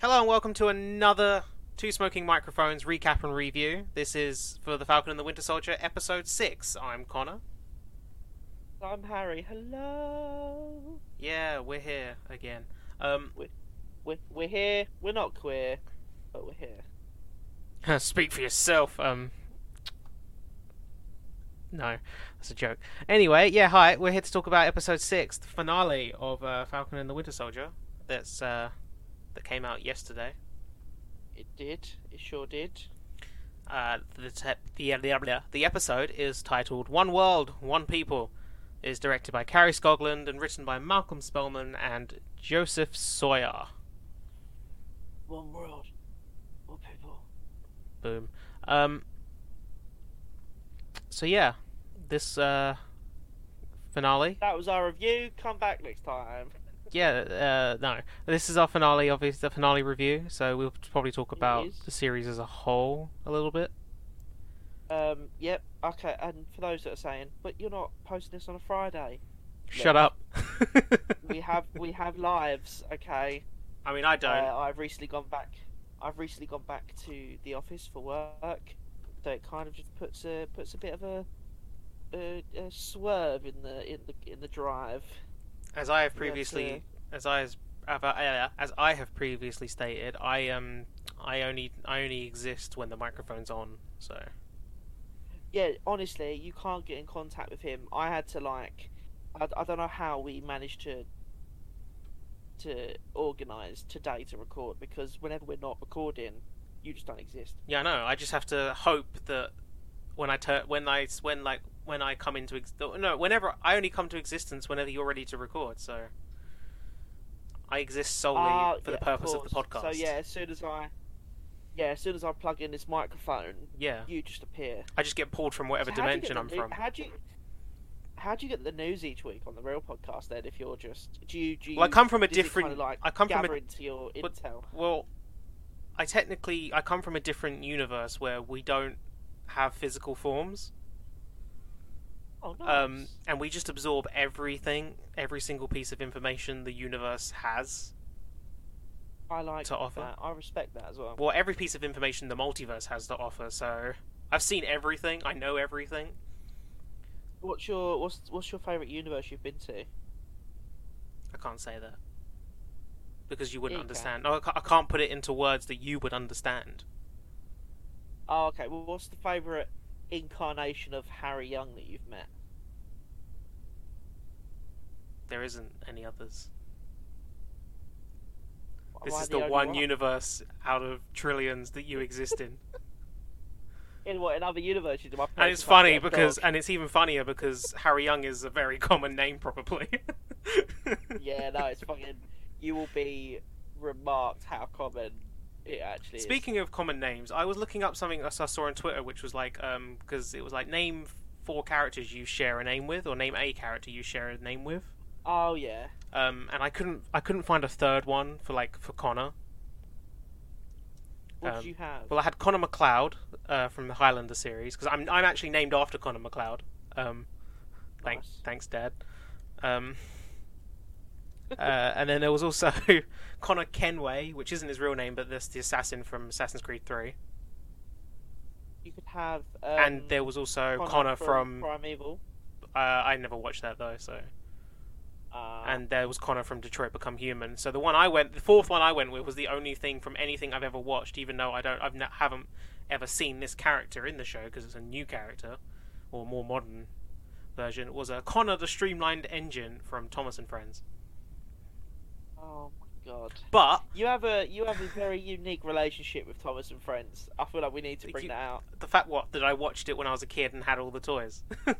Hello and welcome to another Two Smoking Microphones recap and review. This is for The Falcon and the Winter Soldier, episode 6. I'm Connor. I'm Harry. Hello. Yeah, we're here again. Um, We're, we're here. We're not queer, but we're here. speak for yourself. Um, no, that's a joke. Anyway, yeah, hi. We're here to talk about episode 6, the finale of uh, Falcon and the Winter Soldier. That's uh, that came out yesterday. It did. It sure did. Uh, the, te- the, the, the episode is titled One World, One People. It is directed by Kari Skogland and written by Malcolm Spellman and Josef Sawyer. One world, one people. Boom. Um, so yeah, this uh, finale. That was our review. Come back next time. Yeah, uh, no, this is our finale. Obviously, the finale review. So we'll probably talk about the series as a whole a little bit. Um. Yep. Okay. And for those that are saying, but you're not posting this on a Friday. Shut up. We have we have lives. Okay. I mean, I don't. Uh, I've recently gone back. I've recently gone back to the office for work, so it kind of just puts a puts a bit of a a, a swerve in the in the in the drive. as I have previously, as I has, uh, as I have previously stated, I um, I only I only exist when the microphone's on. So Yeah, honestly, you can't get in contact with him. I had to like, I, I don't know how we managed to to organise today to record because whenever we're not recording, you just don't exist. yeah, no, I just have to hope that when I tur- when I when like when I come into ex- no whenever I only come to existence whenever you're ready to record. So I exist solely Ah, for yeah, the purpose of, the podcast. So yeah, as soon as I, yeah, as soon as I plug in this microphone, yeah, you just appear. I just get pulled from whatever So how'd you get dimension I'm new- from. How do you? How do you get the news each week on the real podcast? Then, if you're just do you do you? Well, I come from a different. Kinda like I come from a into your but- intel. Well, I technically I come from a different universe where we don't have physical forms, Oh nice. um, and we just absorb everything, every single piece of information the universe has. I like to offer. that. I respect that as well. Well, every piece of information the multiverse has to offer. So I've seen everything. I know everything. What's your what's what's your favorite universe you've been to? I can't say that because you wouldn't Yeah, you can. understand. No, I ca- I can't put it into words that you would understand. Oh, okay. Well, what's the favorite incarnation of Harry Young that you've met? There isn't any others. Am This I is the only one universe out of trillions that you exist in. In what in other universes? And it's funny because, dog? and it's even funnier because Harry Young is a very common name, probably. yeah, no, it's fucking. You will be remarked how common it actually is. Speaking of common names, I was looking up something I saw on Twitter, which was like, um, because it was like name four characters you share a name with, or name a character you share a name with. Oh yeah. Um, and I couldn't, I couldn't find a third one for like for Connor. What Um, did you have? Well, I had Connor MacLeod uh, from the Highlander series because I'm I'm actually named after Connor MacLeod. Um, thanks, Nice. thanks, Dad. Um, uh, and then there was also Connor Kenway, which isn't his real name, but this the assassin from Assassin's Creed Three. you could have. Um, and there was also Connor, from. Primeval. uh, I never watched that though, so. Uh, And there was Connor from Detroit Become Human. So the one I went, the fourth one I went with was the only thing from anything I've ever watched, even though I don't, I've haven't ever seen this character in the show because it's a new character, or more modern version. It was a Connor the Streamlined Engine from Thomas and Friends. Oh my god. But You have a you have a very unique relationship with Thomas and Friends. I feel like we need to bring you. that out. the fact what that I watched it when I was a kid and had all the toys.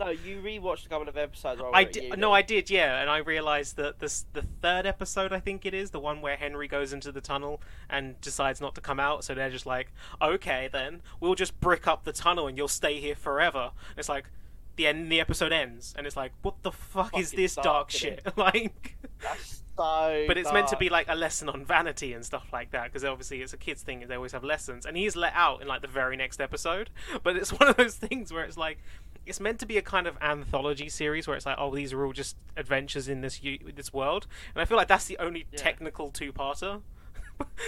No, you rewatched a couple of episodes. I did. No, I did. Yeah, and I realized that this the third episode, I think it is, the one where Henry goes into the tunnel and decides not to come out. So they're just like, okay, then we'll just brick up the tunnel and you'll stay here forever. And it's like the end. The episode ends, and it's like, what the fuck is this dark, dark, shit? like, That's so. but it's meant to be like a lesson on vanity and stuff like that because obviously it's a kids thing. They always have lessons, and he's let out in like the very next episode. But it's one of those things where it's like it's meant to be a kind of anthology series where it's like, oh, these are all just adventures in this u- this world, and I feel like that's the only Yeah. technical two-parter.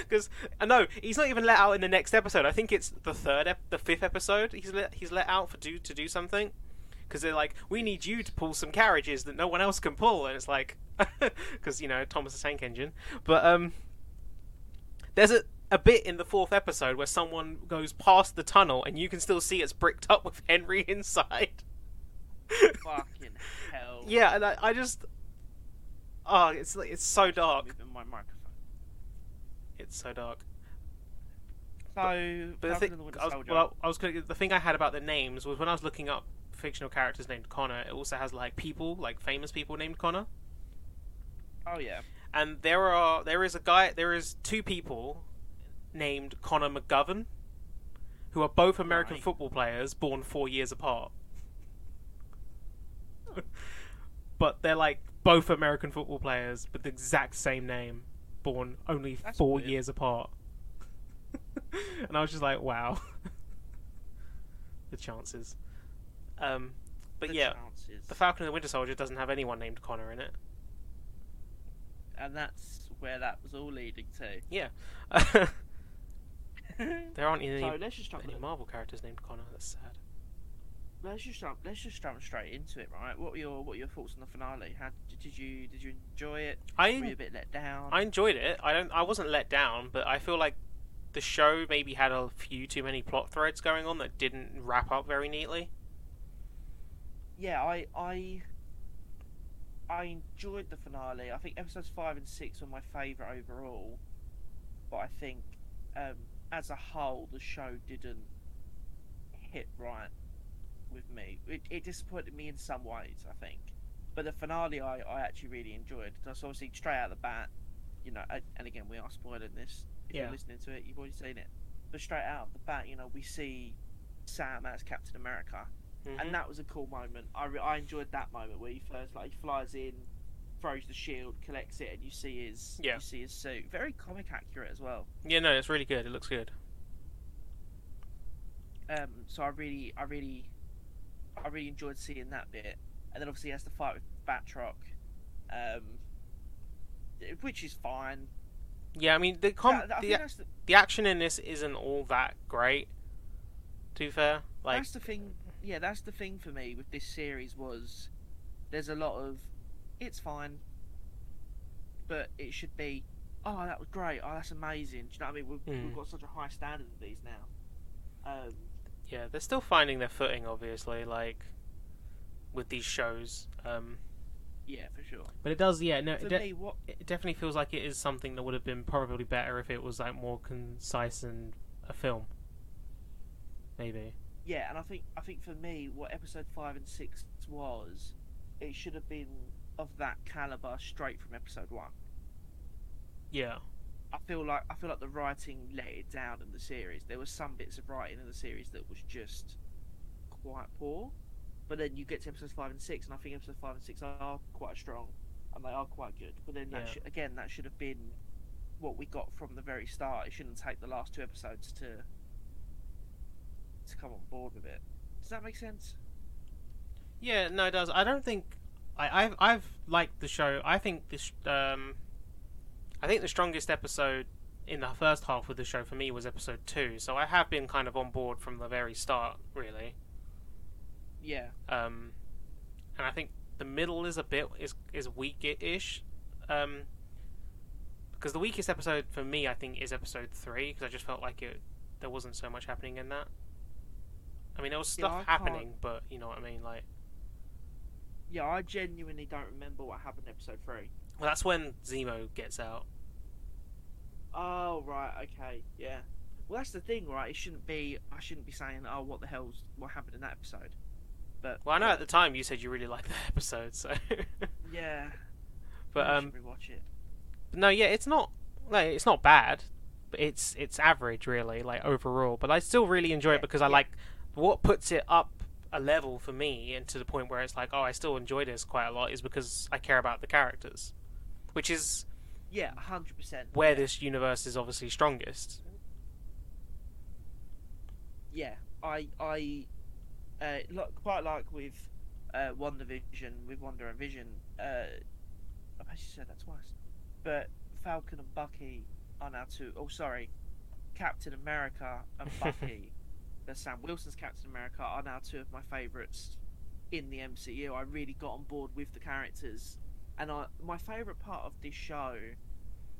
Because uh, no, he's not even let out in the next episode. I think it's the third, ep- the fifth episode. He's let he's let out for do to do something. Because they're like, we need you to pull some carriages that no one else can pull, and it's like, because you know Thomas the Tank Engine. But um, there's a a bit in the fourth episode where someone goes past the tunnel, and you can still see it's bricked up with Henry inside. Fucking hell. yeah, and I, I just, oh, it's like it's so dark. My microphone. It's so dark. So, But the thing, the I was, well, I was gonna, the thing I had about the names was when I was looking up fictional characters named Connor. It also has like people, like famous people named Connor. oh yeah. And there are there is a guy, there is two people named Connor McGovern, who are both American Right. football players born four years apart. but they're like both American football players with the exact same name, born only That's four weird. years apart. and I was just like, wow, the chances. Um, but The yeah, chances. the Falcon and the Winter Soldier doesn't have anyone named Connor in it. and that's where that was all leading to. Yeah. there aren't any, so let's just jump. any Marvel characters named Connor. That's sad. Let's just jump. Let's just jump straight into it, right? What were your What were your thoughts on the finale? How did, did you Did you enjoy it? Were you I a bit let down? I enjoyed it. I don't. I wasn't let down, but I feel like the show maybe had a few too many plot threads going on that didn't wrap up very neatly. Yeah, I I I enjoyed the finale. I think episodes five and six were my favourite overall, but I think um, as a whole the show didn't hit right with me. It, it disappointed me in some ways, I think, but the finale I, I actually really enjoyed. That's obviously straight out of the bat, you know. And again, we are spoiling this. If Yeah. you're listening to it, you've already seen it. But straight out of the bat, you know, we see Sam as Captain America Mhm. and that was a cool moment. I, re- I enjoyed that moment where he first like he flies in, throws the shield, collects it, and you see his Yeah. you see his suit. Very comic accurate as well. yeah, no, it's really good. It looks good. Um, so I really I really I really enjoyed seeing that bit, and then obviously he has to fight with Batroc, um, which is fine. Yeah, I mean the com- That- the, the, the action in this isn't all that great. To be fair, like that's the thing. Yeah, that's the thing for me with this series was there's a lot of it's fine, but it should be. Oh, that was great. Oh, that's amazing. Do you know what I mean? We've, Mm. we've got such a high standard of these now. Um, yeah, they're still finding their footing, obviously, like with these shows. Um, yeah, for sure. but it does, yeah, no, it, de- me, what it definitely feels like it is something that would have been probably better if it was like more concise and a film. Maybe. Yeah, and I think I think for me, what episode five and six was, it should have been of that caliber straight from episode one. Yeah. I feel like I feel like the writing let it down in the series. There were some bits of writing in the series that was just quite poor. But then you get to episodes five and six, and I think episodes five and six are quite strong, and they are quite good. But then that Yeah. should, again, that should have been what we got from the very start. It shouldn't take the last two episodes to to come on board with it. Does that make sense? Yeah, no, it does. I don't think I, I've I've liked the show. I think this um, I think the strongest episode in the first half of the show for me was episode two. So I have been kind of on board from the very start, really. Yeah, Um, and I think the middle is a bit is is weak-ish. Um, because the weakest episode for me, I think, is episode three. Because I just felt like it there wasn't so much happening in that. I mean, there was Yeah, stuff can't- happening, but you know what I mean. Like, yeah. I genuinely don't remember what happened in episode three. well, that's when Zemo gets out. Oh right, okay, yeah. Well, that's the thing, right? It shouldn't be. I shouldn't be saying, "Oh, what the hell's what happened in that episode?" But Well, I know yeah, at the time you said you really liked the episode, so. yeah. but I um, rewatch it. no, yeah, it's not like it's not bad, but it's it's average really, like overall. But I still really enjoy Yeah, it because I yeah. like what puts it up a level for me, and to the point where it's like, oh, I still enjoy this quite a lot, is because I care about the characters, which is Yeah, hundred percent. where yeah. this universe is obviously strongest. Yeah, I I uh, look quite like with uh, WandaVision, with Wonder and Vision. Uh, I've actually said that twice, but Falcon and Bucky are now two oh sorry, Captain America and Bucky, Sam Wilson's Captain America are now two of my favourites in the MCU. I really got on board with the characters, and I, my favourite part of this show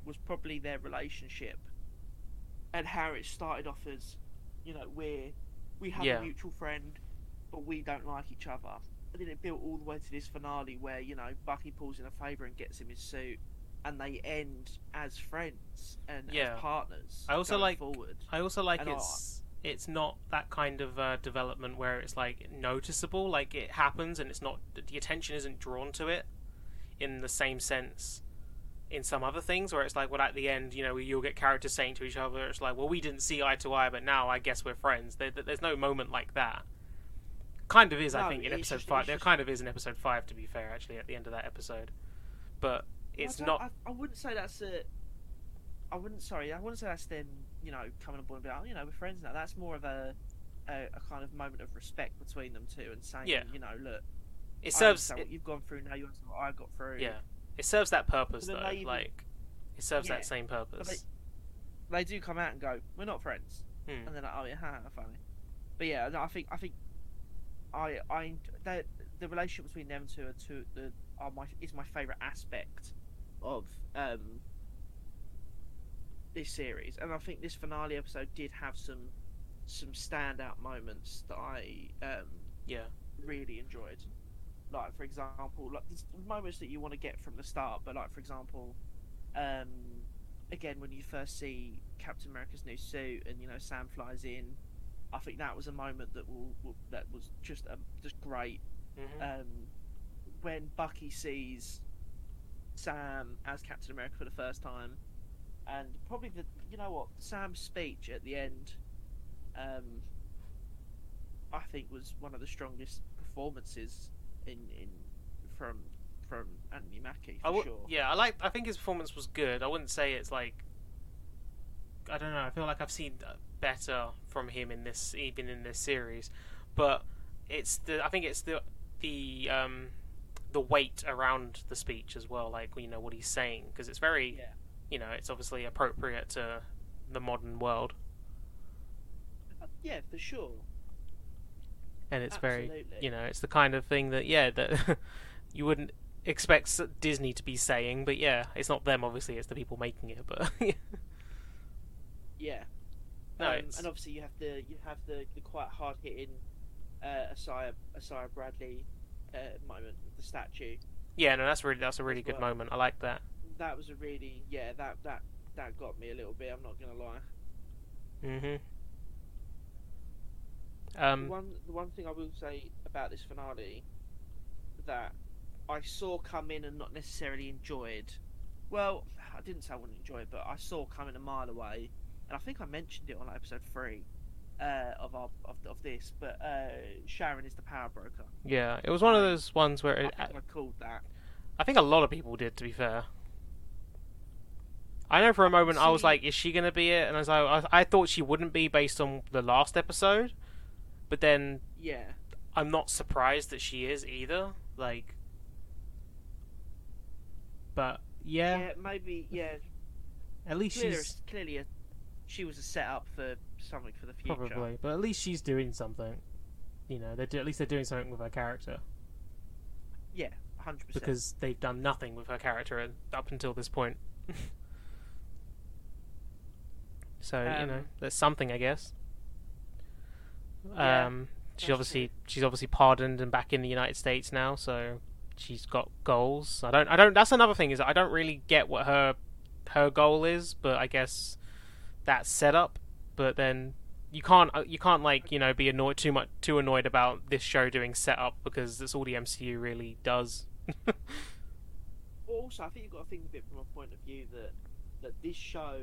was probably their relationship and how it started off as, you know, we're we have Yeah. a mutual friend, but we don't like each other. And then it built all the way to this finale where you know Bucky pulls in a favour and gets him his suit, and they end as friends and Yeah. as partners. I also going like- forward. I also like And I- it's not that kind of uh, development where it's like noticeable, like it happens and it's not the attention isn't drawn to it in the same sense in some other things where it's like, well, at the end, you know, you'll get characters saying to each other, it's like, well, we didn't see eye to eye, but now I guess we're friends. There, there's no moment like that. Kind of is, I think, in episode just- five. There just- kind of is in episode five, to be fair, actually, at the end of that episode. But it's I not. I, I wouldn't say that's a. I wouldn't. Sorry, I wouldn't say that's them. You know, coming on board and be like, oh, you know, we're friends now. That's more of a, a, a kind of moment of respect between them two, and saying, Yeah. you know, look, It serves. It, what you've gone through. Now you understand what I got through. yeah, it serves that purpose though. even- Like, it serves Yeah, that same purpose. They do come out and go, we're not friends, Hmm. and they're like, oh yeah, haha, funny. But yeah, no, I think I think I I the the relationship between them two are two the are my is my favorite aspect of um this series, and I think this finale episode did have some some standout moments that I um Yeah. really enjoyed. Like for example, like moments that you want to get from the start, but like for example, um, again when you first see Captain America's new suit and you know Sam flies in, I think that was a moment that will, will that was just um, just great. Mhm. Um, when Bucky sees Sam as Captain America for the first time, and probably the you know what Sam's speech at the end, um, I think was one of the strongest performances in in from from Anthony Mackie for w- sure. Yeah, I like. I think his performance was good. I wouldn't say it's like. I don't know. I feel like I've seen better from him in this, even in this series, but it's the. I think it's the the um the weight around the speech as well. Like you know what he's saying because it's very. Yeah. You know, it's obviously appropriate to the modern world, Yeah, for sure. and it's very. You know, it's the kind of thing that yeah that you wouldn't expect Disney to be saying, but yeah, it's not them. Obviously, it's the people making it, but. Yeah. No, um, and obviously you have the you have the, the quite hard hitting uh, Isaiah Isaiah Bradley uh, moment with the statue. Yeah, no, that's really that's a really as good well. moment. I like that. That was a really yeah that that that got me a little bit. I'm not gonna lie. Mhm. the Um. one the one thing I will say about this finale that I saw come in and not necessarily enjoyed. Well, I didn't say I wouldn't enjoy it, but I saw coming a mile away, and I think I mentioned it on episode three uh, of our of, of this. But uh, Sharon is the power broker. Yeah, it was one of those ones where I it, think I called that. I think a lot of people did. To be fair, I know for a moment I was like, "Is she gonna be it?" And I was like, I, I thought she wouldn't be based on the last episode, but then Yeah, I'm not surprised that she is either. Like, but yeah, yeah, maybe yeah. at least she's clearly a, she was a setup for something for the future. probably, but at least she's doing something. You know, they do, at least they're doing something with her character. Yeah, hundred percent. because they've done nothing with her character up until this point. so you know, Um, there's something, I guess. Yeah, um, she obviously true. she's obviously pardoned and back in the United States now, so she's got goals. I don't, I don't. That's another thing is I don't really get what her her goal is, but I guess that's set up. But then you can't uh, you can't like you know be annoyed too much too annoyed about this show doing setup because that's all the MCU really does. also, I think you've got to think of it from a point of view that that this show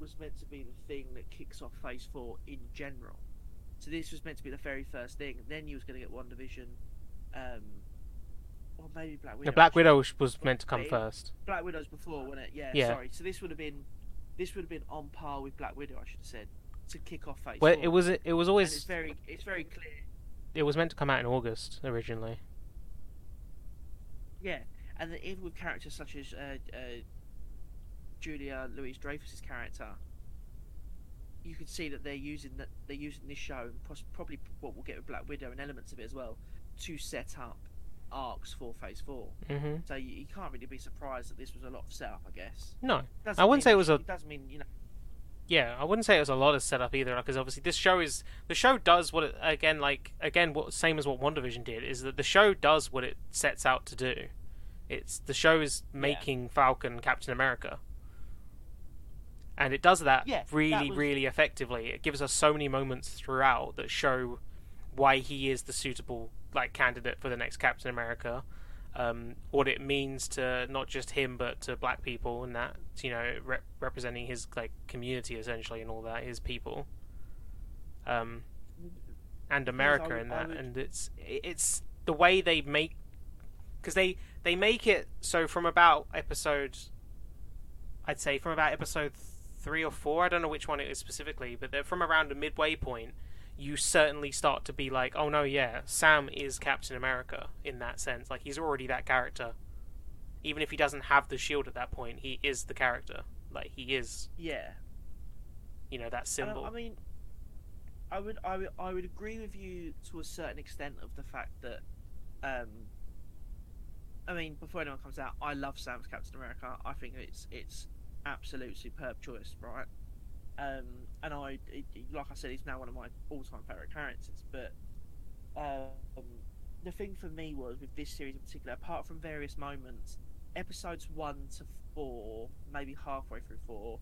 was meant to be the thing that kicks off Phase Four in general. So this was meant to be the very first thing. Then you was going to get WandaVision, um, or maybe Black Widow. The Black. Widow was- meant to come first. Black Widow's before, wasn't it? Yeah, Yeah. Sorry. So this would have been this would have been on par with Black Widow. I should have said to kick off Phase Well, Four. it was it was And it's always very it's very clear. it was meant to come out in August originally. Yeah, and then even with characters such as uh, uh, Julia Louise Dreyfus's character, you can see that they're using that they're using this show and probably what we'll get with Black Widow and elements of it as well to set up arcs for Phase Four. hmm So you, you can't really be surprised that this was a lot of setup, I guess. No, Doesn't I wouldn't mean say it was a- It doesn't mean you know. yeah, I wouldn't say it was a lot of setup either, because obviously this show is the show does what it again like again what same as what WandaVision did is that the show does what it sets out to do. It's the show is making Falcon Captain America. And it does that Yeah, that really, was- really effectively. It gives us so many moments throughout that show why he is the suitable like candidate for the next Captain America. Um, what it means to not just him but to black people and that you know rep- representing his like community essentially and all that his people um, and America would- in that would- and it's it's the way they make because they they make it so from about episode I'd say from about episode three or four I don't know which one it is specifically but they're from around a midway point you certainly start to be like, oh no, yeah, Sam is Captain America in that sense. Like he's already that character. Even if he doesn't have the shield at that point, he is the character. Like he is, Yeah. you know, that And I- symbol. I mean, I would, I would, I would agree with you to a certain extent of the fact that, um, I mean, before anyone comes out, I love Sam's Captain America. I think it's it's absolute superb choice, right? Um, and I, like I said, he's now one of my all-time favorite characters. But um, the thing for me was with this series in particular, apart from various moments, episodes one to four, maybe halfway through four,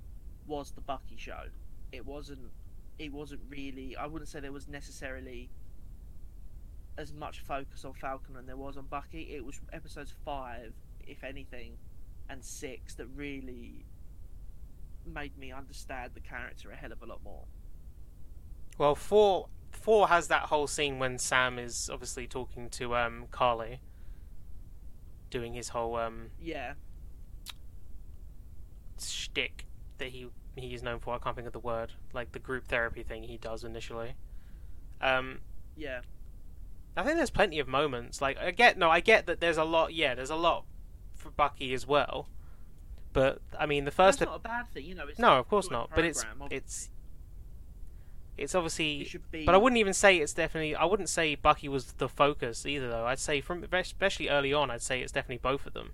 was the Bucky show. It wasn't. It wasn't really. I wouldn't say there was necessarily as much focus on Falcon than there was on Bucky. It was episodes five, if anything, and six that really made me understand the character a hell of a lot more. Well, four four has that whole scene when Sam is obviously talking to um Karli, doing his whole um Yeah, shtick that he he is known for. I can't think of the word, like the group therapy thing he does initially. Um, yeah, I think there's plenty of moments. Like I get no, I get that there's a lot. Yeah, there's a lot for Bucky as well. But I mean, the first. That's not a bad thing, you know. It's no, of course not. But it's program, it's it's obviously. it should be. But I wouldn't even say it's definitely. I wouldn't say Bucky was the focus either, though. I'd say from especially early on, I'd say it's definitely both of them.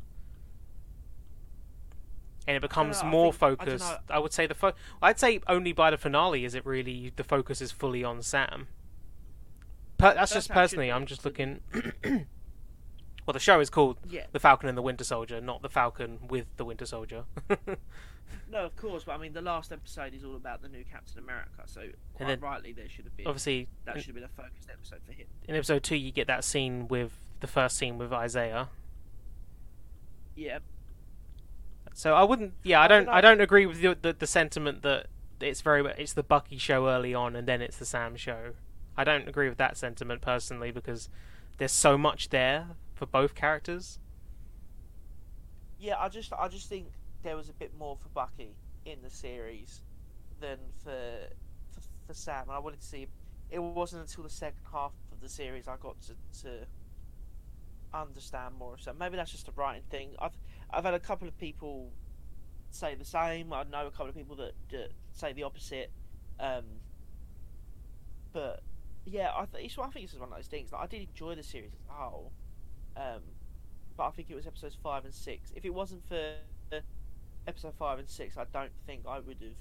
And it becomes know, more think- focused. know. I, would say the fo- I'd say only by the finale is it really the focus is fully on Sam. Per- that's, That's just how it should personally. I'm just looking. well, the show is called Yeah, The Falcon and the Winter Soldier, not The Falcon with the Winter Soldier. no, of course, but I mean, the last episode is all about the new Captain America, so quite then- rightly there should have been Obviously, that should have been a focused episode for him. in episode two, you get that scene with the first scene with Isaiah. Yeah, So I wouldn't. Yeah, I don't I don't agree with the, the the sentiment that it's very. It's the Bucky show early on, and then it's the Sam show. I don't agree with that sentiment personally because there's so much there for both characters. yeah. I just, I just think there was a bit more for Bucky in the series than for for, for Sam, and I wanted to see. It wasn't until the second half of the series I got to, to understand more of Sam. Maybe that's just a writing thing. I've I've had a couple of people say the same. I know a couple of people that, that say the opposite. Um, but yeah, I, th- I think this just one of those things. Like, I did enjoy the series as a whole, um, but I think it was episodes five and six. If it wasn't for episode five and six, I don't think I would have.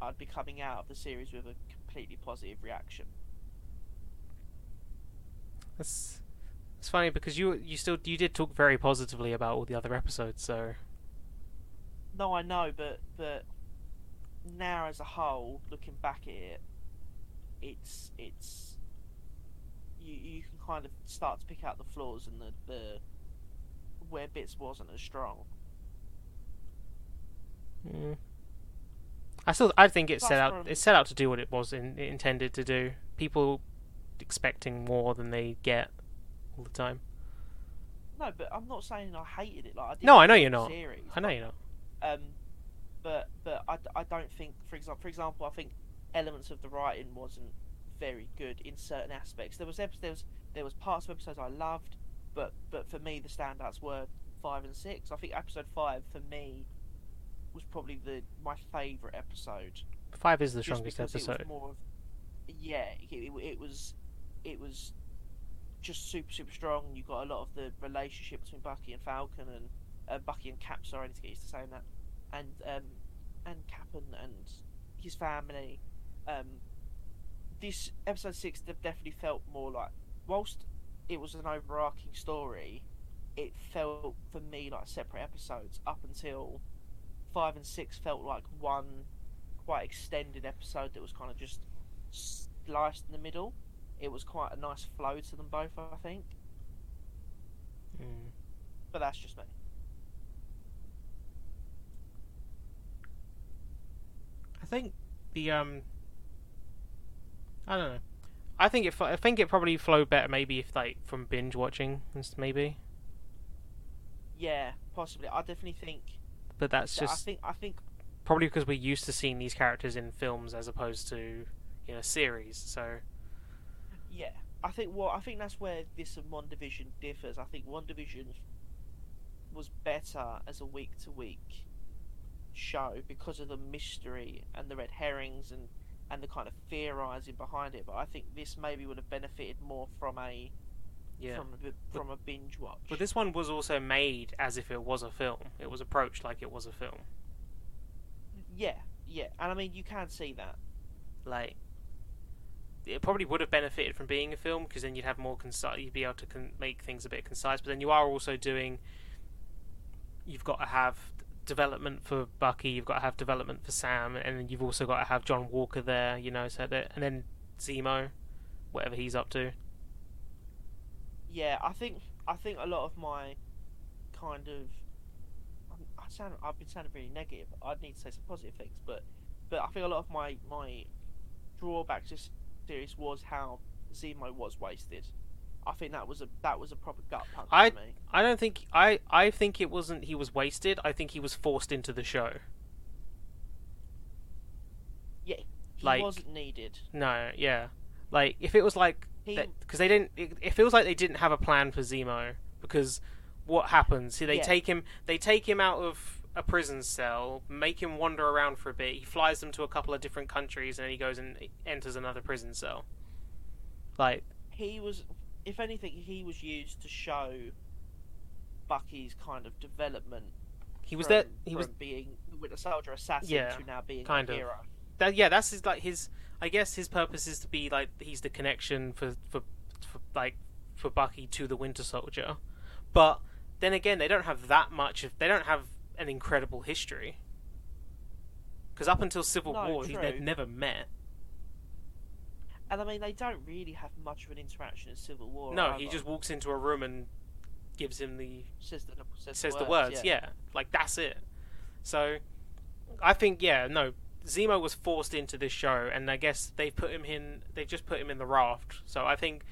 I'd be coming out of the series with a completely positive reaction. That's it's funny because you you still you did talk very positively about all the other episodes. So No, I know, but but now as a whole, looking back at it, it's it's you you can kind of start to pick out the flaws and the, the where bits wasn't as strong. mm. I still I think it Plus set out from- it set out to do what it was in, it intended to do. People expecting more than they get all the time. No, but I'm not saying I hated it. Like I did No, I know you're not. Series, I know but, you know. Um, but but I, I don't think for example for example I think elements of the writing wasn't very good in certain aspects. There was there was there was parts of episodes I loved, but but for me the standouts were five and six. I think episode five for me was probably the my favourite episode. Five is the strongest episode. It was more of, yeah, it, it, it was it was just super super strong. You got a lot of the relationship between Bucky and Falcon and uh, Bucky and Cap. Sorry, I need to get used to saying that. And um, and Cap and, and his family. Um, this episode six definitely felt more like, whilst it was an overarching story, it felt for me like separate episodes up until five and six felt like one quite extended episode that was kind of just sliced in the middle. It was quite a nice flow to them both, I think. Mm. But that's just me. I think the um, I don't know. I think it. I think it probably flowed better maybe if like from binge watching, maybe. Yeah, possibly. I definitely think. But that's that- I just think. I think. probably because we're used to seeing these characters in films as opposed to you know series. So Yeah, I think. Well, I think that's where this and WandaVision differs. I think WandaVision was better as a week to week show because of the mystery and the red herrings and and the kind of theorizing behind it. But I think this maybe would have benefited more from a yeah. from a, from a binge watch. But this one was also made as if it was a film. It was approached like it was a film. Yeah, yeah, and I mean you can see that. Like, it probably would have benefited from being a film because then you'd have more concise. You'd be able to con- make things a bit concise. But then you are also doing. You've got to have development for Bucky. You've got to have development for Sam, and then you've also got to have John Walker there. You know, so that and then Zemo, whatever he's up to. Yeah, I think I think a lot of my kind of I'm- sound I've been sounding really negative. I'd need to say some positive things, but but I think a lot of my my drawback to this series was how Zemo was wasted. I think that was a that was a proper gut punch I- for me. I don't think I. I think it wasn't. He was wasted. I think he was forced into the show. Yeah, he like- wasn't needed. No, yeah. Like if it was like because they didn't. It, it feels like they didn't have a plan for Zemo because what happens? See, they Yeah. take him. They take him out of a prison cell, make him wander around for a bit. He flies them to a couple of different countries, and then he goes and enters another prison cell. Like he was if anything he was used to show Bucky's kind of development he was from, there. He from was being Winter Soldier assassin Yeah, to now being kind a of. hero. that. Yeah, that's his like his. I guess his purpose is to be like he's the connection for for, for like for Bucky to the Winter Soldier, but then again they don't have that much of they don't have an incredible history. Because up until Civil No, War, true. they've never met. And I mean, they don't really have much of an interaction in Civil War. no, he just walks into a room and gives him the says the says, says the words. words. Yeah. like that's it. So, I think yeah, no, Zemo was forced into this show, and I guess they put him in. They just put him in the raft. So I think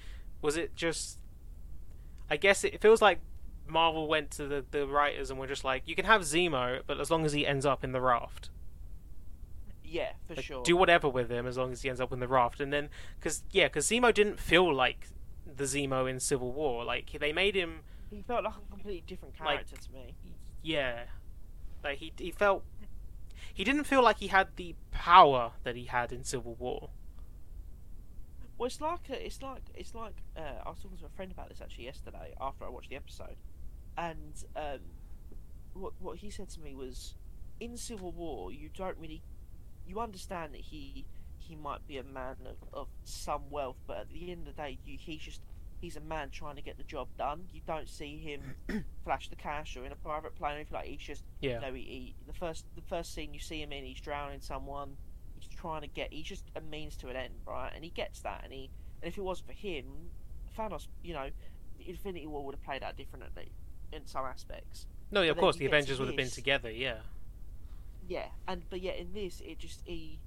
was it just? I guess it feels like Marvel went to the the writers and were just like, you can have Zemo, but as long as he ends up in the raft, yeah, for Like, sure. do whatever with him as long as he ends up in the raft. And then, because yeah, because Zemo didn't feel like the Zemo in Civil War. Like they made him He felt like a completely different Like- character to me. yeah like he he felt he didn't feel like he had the power that he had in civil war Well, it's like a, it's like it's like uh, I was talking to a friend about this actually yesterday after I watched the episode, and um, what what he said to me was, in Civil War you don't really, you understand that he he might be a man of, of some wealth, but at the end of the day, you, he's just he's a man trying to get the job done. You don't see him flash the cash or in a private plane or anything like. He's just yeah you know, he, he the first the first scene you see him in, he's drowning someone. He's trying to get. He's just a means to an end, right? And he gets that. And he and if it wasn't for him, Thanos, you know, Infinity War would have played out differently in some aspects. no yeah, of course the avengers would have been together yeah Yeah, and but yet in this, it just he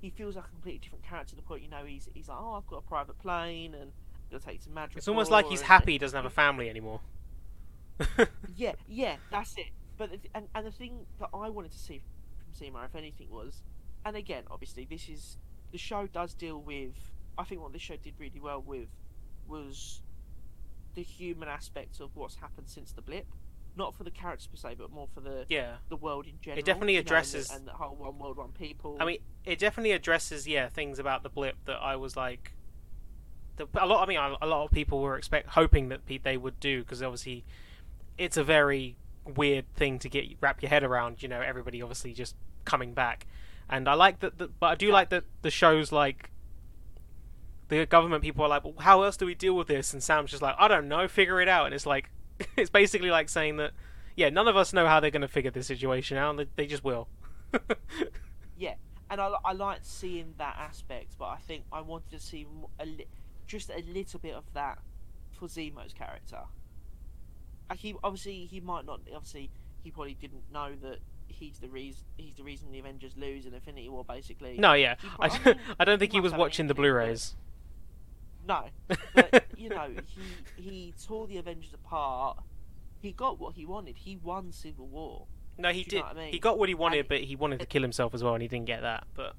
he feels like a completely different character. To the point, you know, he's he's like, oh, I've got a private plane and take you to Madrid. it's almost like he's happy he doesn't have a family anymore Yeah, yeah, that's it. But the, and and the thing that I wanted to see from Zemo, if anything, was, and again, obviously, this is the show does deal with. I think what this show did really well with was the human aspect of what's happened since the blip. Not for the characters per se, but more for the Yeah. the world in general. It definitely you know, and the- addresses- and the, whole one world, one people. I mean, it definitely addresses yeah things about the blip that I was like, the, a lot. I mean, a, a lot of people were expect hoping that they would do because obviously, it's a very weird thing to get wrap your head around. You know, everybody obviously just coming back, and I like that. that but I do like that the shows like. The government people are like, well, how else do we deal with this? And Sam's just like, I don't know, figure it out. And it's like, it's basically like saying that, yeah, none of us know how they're going to figure this situation out, and they, they just will. yeah, and I, I liked seeing that aspect, but I think I wanted to see a li- just a little bit of that for Zemo's character. Like he obviously he might not obviously he probably didn't know that he's the reason he's the reason the Avengers lose in Infinity War basically. No, yeah. He I, I mean, I don't think he he was watching the Blu-rays. No, but you know he he tore the Avengers apart. He got what he wanted. He won Civil War. no, he did. I mean? He got what he wanted, And- but he wanted to kill himself as well, and he didn't get that. But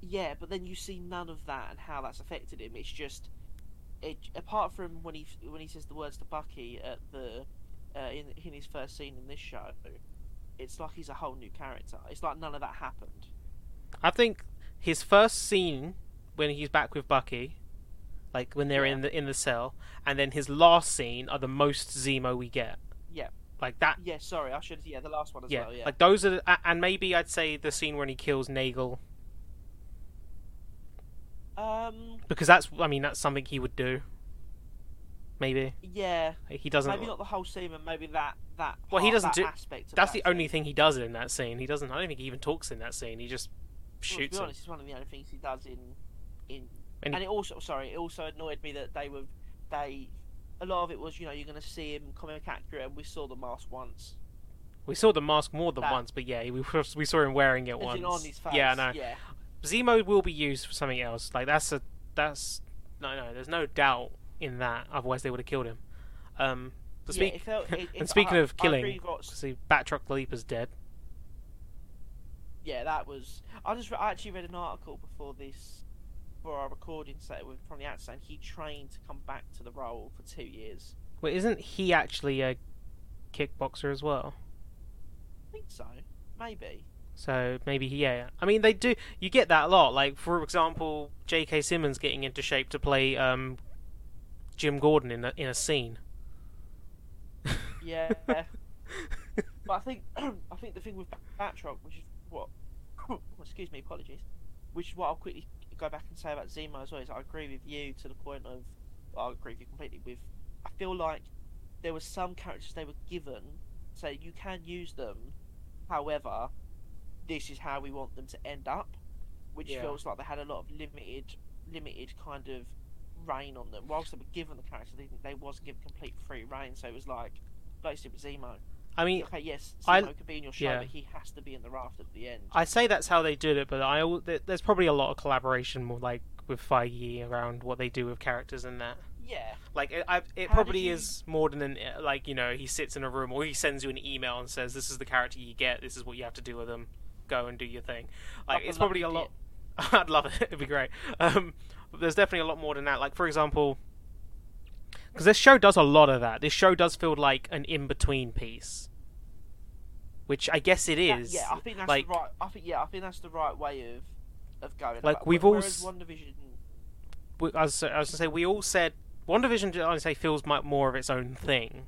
Yeah, but then you see none of that and how that's affected him. It's just, it, apart from when he when he says the words to Bucky at the uh, in in his first scene in this show, it's like he's a whole new character. It's like none of that happened. I think his first scene when he's back with Bucky, like when they're Yeah. in the in the cell, and then his last scene are the most Zemo we get. Yeah. Like that. Yeah, sorry, I should. Yeah, the last one as Yeah, well. Yeah, like those are, the, and maybe I'd say the scene when he kills Nagel um, because that's, I mean, that's something he would do. Maybe yeah, he doesn't. maybe not the whole scene, but maybe that that. Well, he doesn't do- Aspect That's that the only thing he does in that scene. He doesn't. I don't think he even talks in that scene. He just Well, to shoots be him. honest, it's one of the only things he does in in And and, it also sorry it also annoyed me that they were they a lot of it was you know you're going to see him comic accurate and we saw the mask once We saw the mask more than That- once, but yeah, we we saw him wearing it once. on his face Yeah, I know. yeah Zemo will be used for something else. Like that's a that's no no. There's no doubt in that. Otherwise, they would have killed him. Um, yeah, speak, it felt, it, it, and speaking I, of killing, agree with what- see, Batroc Leaper's dead. yeah that was I just I actually read an article before this for our recording set with from the actor saying he trained to come back to the role for two years Wait, isn't he actually a kickboxer as well? I think so maybe So maybe he, yeah. I mean, they do. You get that a lot. Like for example, J.K. Simmons getting into shape to play um, Jim Gordon in a in a scene. yeah but I think I think the thing with Batroc which is what excuse me apologies which is what I'll quickly go back and say about Zemo as well is I agree with you to the point of I agree with you completely with I feel like there were some characters they were given so you can use them however this is how we want them to end up which Yeah. feels like they had a lot of limited limited kind of reign on them whilst they were given the character they, they wasn't given complete free reign so it was like said with Zemo I mean, okay yes I- Zemo could be in your show yeah. but he has to be in the raft at the end I say that's how they did it, but I there's probably a lot of collaboration, more like with Feige around what they do with characters and that. yeah Like it, I, it probably you- is more than an like you know he sits in a room or he sends you an email and says this is the character you get, this is what you have to do with them, go and do your thing. Like I'd it's probably a lot. I'd love it. It'd be great. Um, there's definitely a lot more than that. Like for example, because this show does a lot of that. This show does feel like an in between piece, which I guess it is. Is. yeah I think that's like the right I think yeah I think that's the right way of of going Like, about we've all whereas s- WandaVision I was, I was gonna say we all said WandaVision. I would say feels more of its own thing,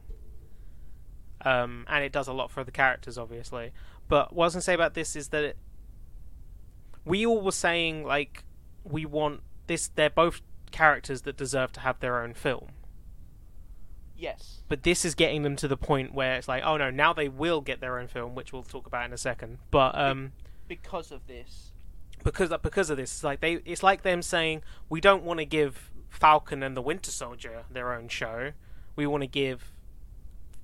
um, and it does a lot for the characters, obviously. But what I was gonna say about this is that it, we all were saying like we want this. They're both characters that deserve to have their own film, yes but this is getting them to the point where it's like, oh no, now they will get their own film, which we'll talk about in a second. But um, because of this because because of this. It's like they it's like them saying we don't want to give Falcon and the Winter Soldier their own show. We want to give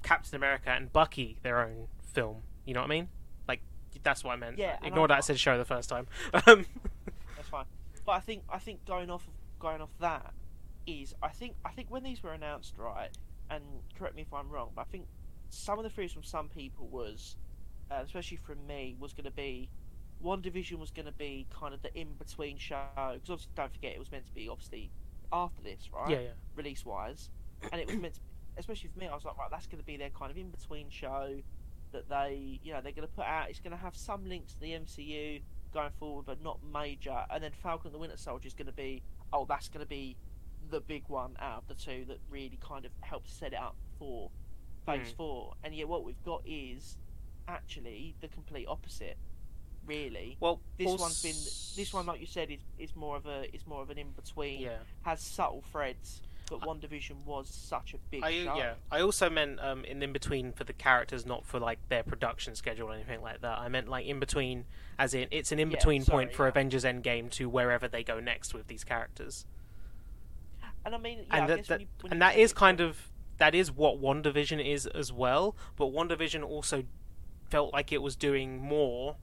Captain America and Bucky their own film. You know what I mean? Like that's what I meant. Yeah, Ignore that I said show the first time. Um, that's fine but I think I think going off of going off that is I think I think when these were announced right and correct me if I'm wrong but I think some of the theories from some people was uh, especially from me was going to be WandaVision was going to be kind of the in between show because obviously don't forget it was meant to be obviously after this right yeah, yeah. release wise, and it was meant to, especially for me, I was like, right, that's going to be their kind of in between show that they, you know, they're going to put out. It's going to have some links to the MCU going forward, but not major. And then Falcon and the Winter Soldier is going to be, oh, that's going to be the big one out of the two that really kind of helps set it up for Phase Hmm. Four. And yet, what we've got is actually the complete opposite. Really, Well, this one's been this one, like you said, is, is more of a is more of an in between. Yeah. Has subtle threads, but WandaVision was such a big I, show. yeah, I also meant um, in in between for the characters, not for like their production schedule or anything like that. I meant like in between, as in it's an in between sorry, point for yeah. Avengers Endgame to wherever they go next with these characters. And I mean, yeah, and I that, guess that when you, when and that is kind of that is what WandaVision is as well. But WandaVision also felt like it was doing more,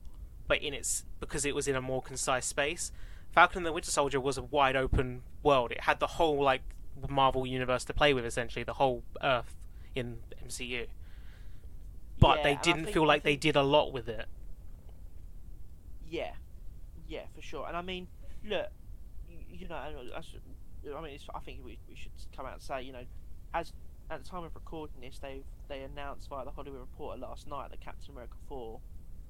but in its because it was in a more concise space. Falcon and the Winter Soldier was a wide open world. It had the whole like Marvel universe to play with, essentially the whole Earth in MCU. But Yeah, they didn't think- feel like they did a lot with it. Yeah, yeah, for sure. And I mean, look, you, know, that's- I mean, it's, I think we, we should come out and say, you know, as at the time of recording this, they they announced via the Hollywood Reporter last night that Captain America Four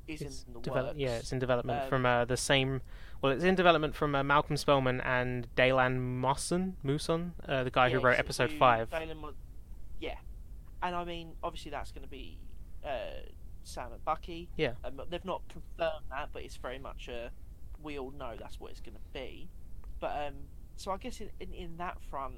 is It's in the develop- works. yeah, it's in development Um, from uh, the same. Well, it's in development from uh, Malcolm Spellman and Dalan Musson, Musson, uh, the guy who wrote Episode who Five. Galen yeah, and I mean, obviously that's going to be uh, Sam and Bucky. Yeah. Um, they've not confirmed that, but it's very much a. We all know that's what it's going to be, but um, so I guess in, in in that front,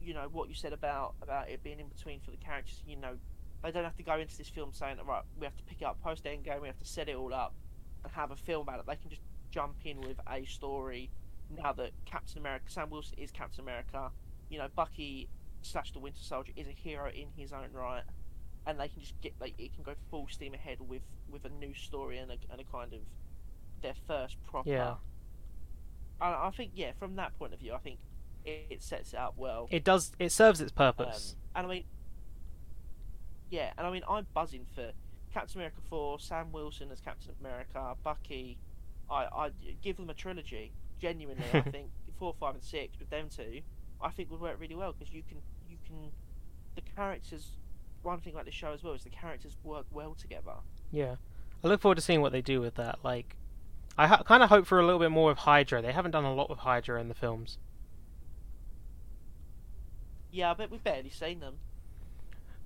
you know what you said about about it being in between for the characters. You know, they don't have to go into this film saying, right, we have to pick it up post Endgame, we have to set it all up and have a film about it. They can just jump in with a story now that Captain America, Sam Wilson is Captain America. You know, Bucky slash the Winter Soldier is a hero in his own right, and they can just get like it can go full steam ahead with with a new story and a, and a kind of their first proper. Yeah. And I think yeah, from that point of view, I think it, it sets it up well. It does. It serves its Um, purpose. and I mean, yeah, and I mean, I'm buzzing for Captain America 4, Sam Wilson as Captain America, Bucky. I I give them a trilogy. Genuinely, I think four, five, and six with them two, I think would work really well because you can you can the characters. One thing about the show as well is the characters work well together. yeah, I look forward to seeing what they do with that. Like, I ha- kind of hope for a little bit more with Hydra. They haven't done a lot with Hydra in the films. Yeah, I bet we've barely seen them.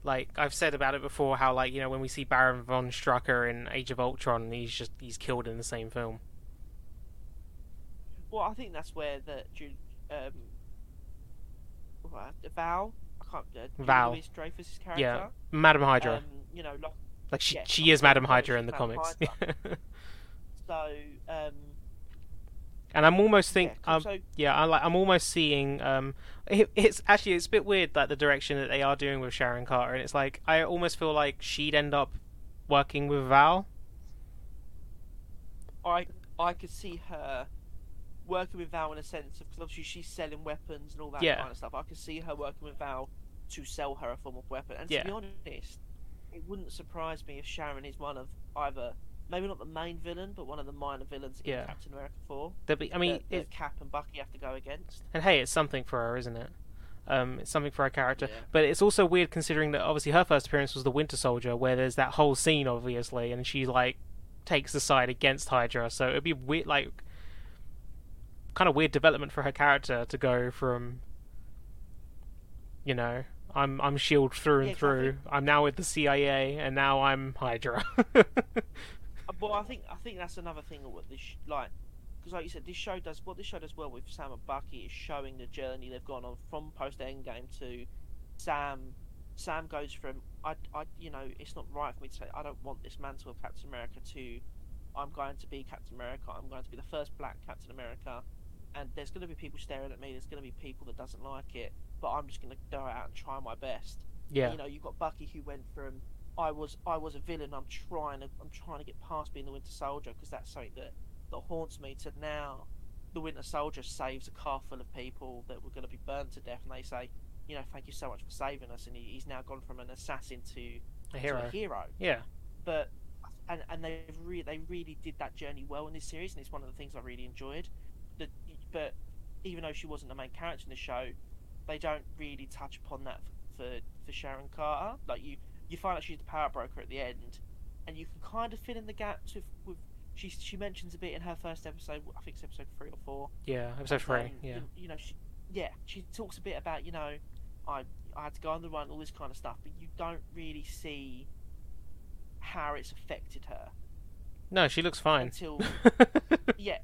Like I've said about it before, how like you know when we see Baron von Strucker in Age of Ultron, he's just he's killed in the same film. Well, I think that's where the um, what, Val. I can't. Uh, Val. Louis-Dreyfus's character. Yeah, Madam Hydra. Um, you know, like like she yeah, she is Madam Hydra in the comics. so. Um, and I'm almost think yeah, um, so Yeah, I like. I'm almost seeing. Um, it, it's actually it's a bit weird like the direction that they are doing with Sharon Carter, and it's like I almost feel like she'd end up working with Val. I I could see her working with Val in a sense of because obviously she's selling weapons and all that Yeah. kind of stuff. I could see her working with Val to sell her a form of weapon. And Yeah. to be honest, it wouldn't surprise me if Sharon is one of either maybe not the main villain, but one of the minor villains in Yeah. Captain America Four. There'd be, I mean, that, it, Cap and Bucky have to go against. and hey, it's something for her, isn't it? Um, it's something for her character, Yeah. but it's also weird considering that obviously her first appearance was the Winter Soldier, where there's that whole scene, obviously, and she like takes the side against Hydra. So it'd be weird, like kind of weird development for her character to go from, you know, I'm I'm Shield through and Yeah, through. think- I'm now with the CIA, and now I'm Hydra. But I think I think that's another thing what this like because like you said, this show does what this show does well with Sam and Bucky is showing the journey they've gone on from post Endgame to Sam. Sam goes from I, I you know it's not right for me to say I don't want this mantle of Captain America to I'm going to be Captain America. I'm going to be the first black Captain America, and there's going to be people staring at me. There's going to be people that doesn't like it, but I'm just going to go out and try my best. yeah, You know, you've got Bucky who went from I was I was a villain. I'm trying to I'm trying to get past being the Winter Soldier because that's something that that haunts me. To now, the Winter Soldier saves a car full of people that were going to be burned to death, and they say, you know, thank you so much for saving us. And he, he's now gone from an assassin to, a to hero. a hero. Yeah, But and and they re- they really did that journey well in this series, and it's one of the things I really enjoyed. The, but even though she wasn't the main character in the show, they don't really touch upon that for for Sharon Carter. Like you you find out she's the power broker at the end, and you can kind of fill in the gaps with with. She, she mentions a bit in her first episode. I think it's episode three or four. Yeah, episode three. Um, Yeah. You, you know, she, yeah, she talks a bit about you know, I I had to go on the run, all this kind of stuff, but you don't really see how it's affected her No, she looks fine. until yeah.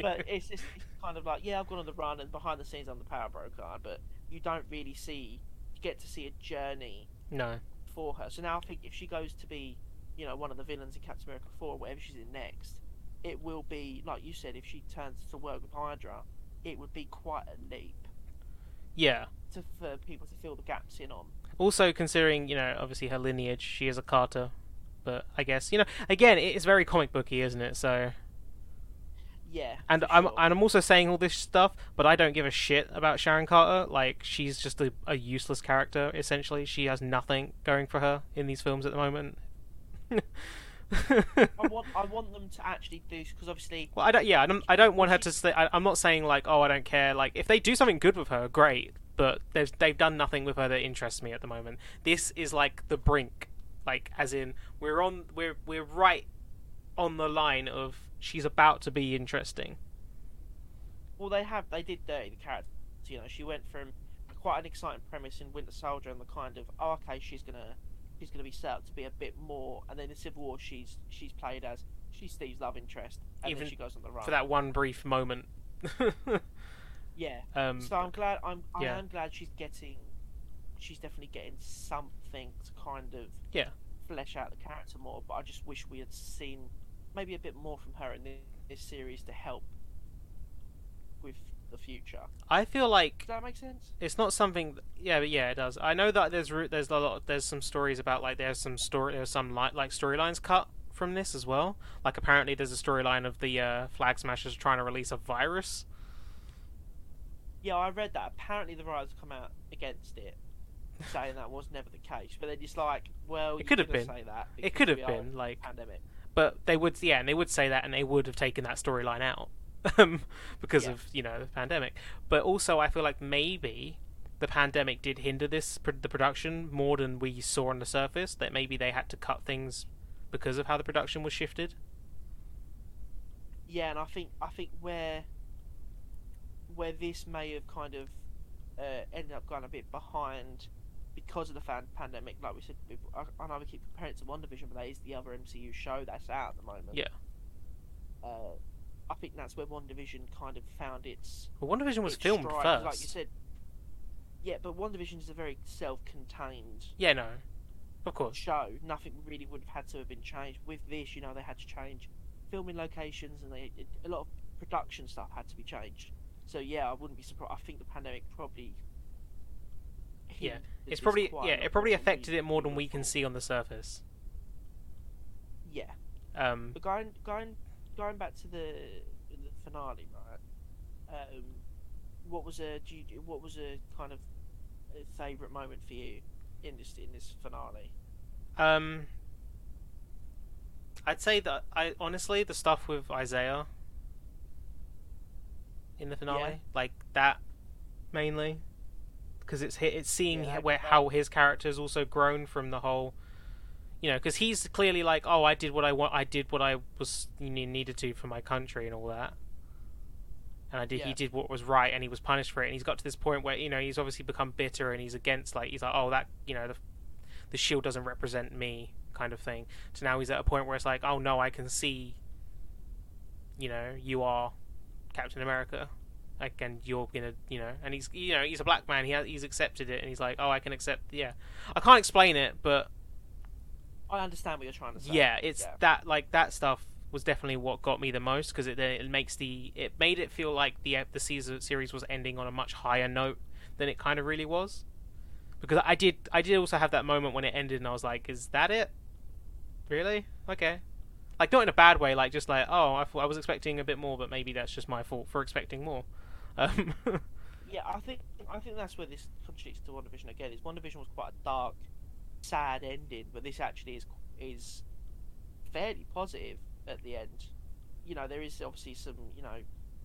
But it's just it's kind of like yeah, I've gone on the run, and behind the scenes I'm the power broker, but you don't really see you get to see a journey no. for her. So now I think if she goes to be, you know, one of the villains in Captain America 4, or whatever she's in next, it will be, like you said, if she turns to work with Hydra, it would be quite a leap Yeah. to, for people to fill the gaps in on. Also, considering you know, obviously her lineage, she is a Carter, but I guess you know, again, it's very comic booky, isn't it? So, Yeah. and I'm sure. and I'm also saying all this stuff, but I don't give a shit about Sharon Carter. Like, she's just a, a useless character. Essentially, she has nothing going for her in these films at the moment. I want I want them to actually do because obviously Well, I don't. Yeah, I don't. I don't want her to say. I, I'm not saying like, oh, I don't care. Like, if they do something good with her, great. But they've they've done nothing with her that interests me at the moment. This is like the brink, like as in we're on we're we're right on the line of she's about to be interesting. well they have they did dirty the character. You know she went from quite an exciting premise in Winter Soldier and the kind of oh okay she's gonna she's gonna be set up to be a bit more and then in Civil War she's she's played as she's Steve's love interest and Even then she goes on the run For that one brief moment. yeah. um, So I'm glad I'm I yeah. am glad she's getting she's definitely getting something to kind of Yeah. flesh out the character more. But I just wish we had seen maybe a bit more from her in this, this series to help with the future. I feel like Does that make sense? it's not something yeah but yeah it does i know that there's there's a lot there's some stories about like there's some story there's some like like storylines cut from this as well like apparently there's a storyline of the uh, flag smashers trying to release a virus Yeah, I read that. Apparently, the writers come out against it, saying that was never the case. But they're just like, well, It you could have been. Say that it could have we are in been like pandemic. But they would yeah and they would say that and they would have taken that storyline out um, because Yeah. of you know the pandemic but also i feel like maybe the pandemic did hinder this the production more than we saw on the surface that maybe they had to cut things because of how the production was shifted Yeah, and I think I think where where this may have kind of uh, ended up going a bit behind because of the fan- pandemic, like we said, before, I, I know we keep comparing it to WandaVision, but that is the other MCU show that's out at the moment. Yeah. Uh, I think that's where WandaVision kind of found its. well WandaVision was filmed stride, first like you said. Yeah, but WandaVision is a very self-contained yeah no of course show. Nothing really would have had to have been changed. With this, you know, they had to change filming locations and they a lot of production stuff had to be changed. So yeah, I wouldn't be surprised. I think the pandemic probably. Yeah, it's probably yeah it probably affected it more than we can see on the surface Yeah, um but going going going back to the, the finale, right? Um, what was a do you, what was a kind of a favorite moment for you in this in this finale? Um, I'd say that I honestly the stuff with Isaiah in the finale, Yeah. like that mainly, because it's it's seeing Yeah, where how his character's also grown from the whole, you know, because he's clearly like, oh, I did what I want, I did what I was needed to for my country and all that. And I did. He did what was right, and he was punished for it. And he's got to this point where you know he's obviously become bitter, and he's against like he's like, oh, that you know the the shield doesn't represent me kind of thing. So now he's at a point where it's like, oh no, I can see, you know, you are Captain America, and you're gonna, you know, and he's, you know, he's a black man. He has, he's accepted it, and he's like, oh, I can accept. Yeah, I can't explain it, but I understand what you're trying to say. yeah, it's Yeah. that like that stuff was definitely what got me the most because it it makes the it made it feel like the the season series was ending on a much higher note than it kind of really was. Because I did I did also have that moment when it ended and I was like, is that it? Really? Okay. Like not in a bad way, like just like oh I, thought I was expecting a bit more, but maybe that's just my fault for expecting more. Um, Yeah, I think I think that's where this contradicts to WandaVision again. Is WandaVision was quite a dark, sad ending, but this actually is is fairly positive at the end. You know, there is obviously some you know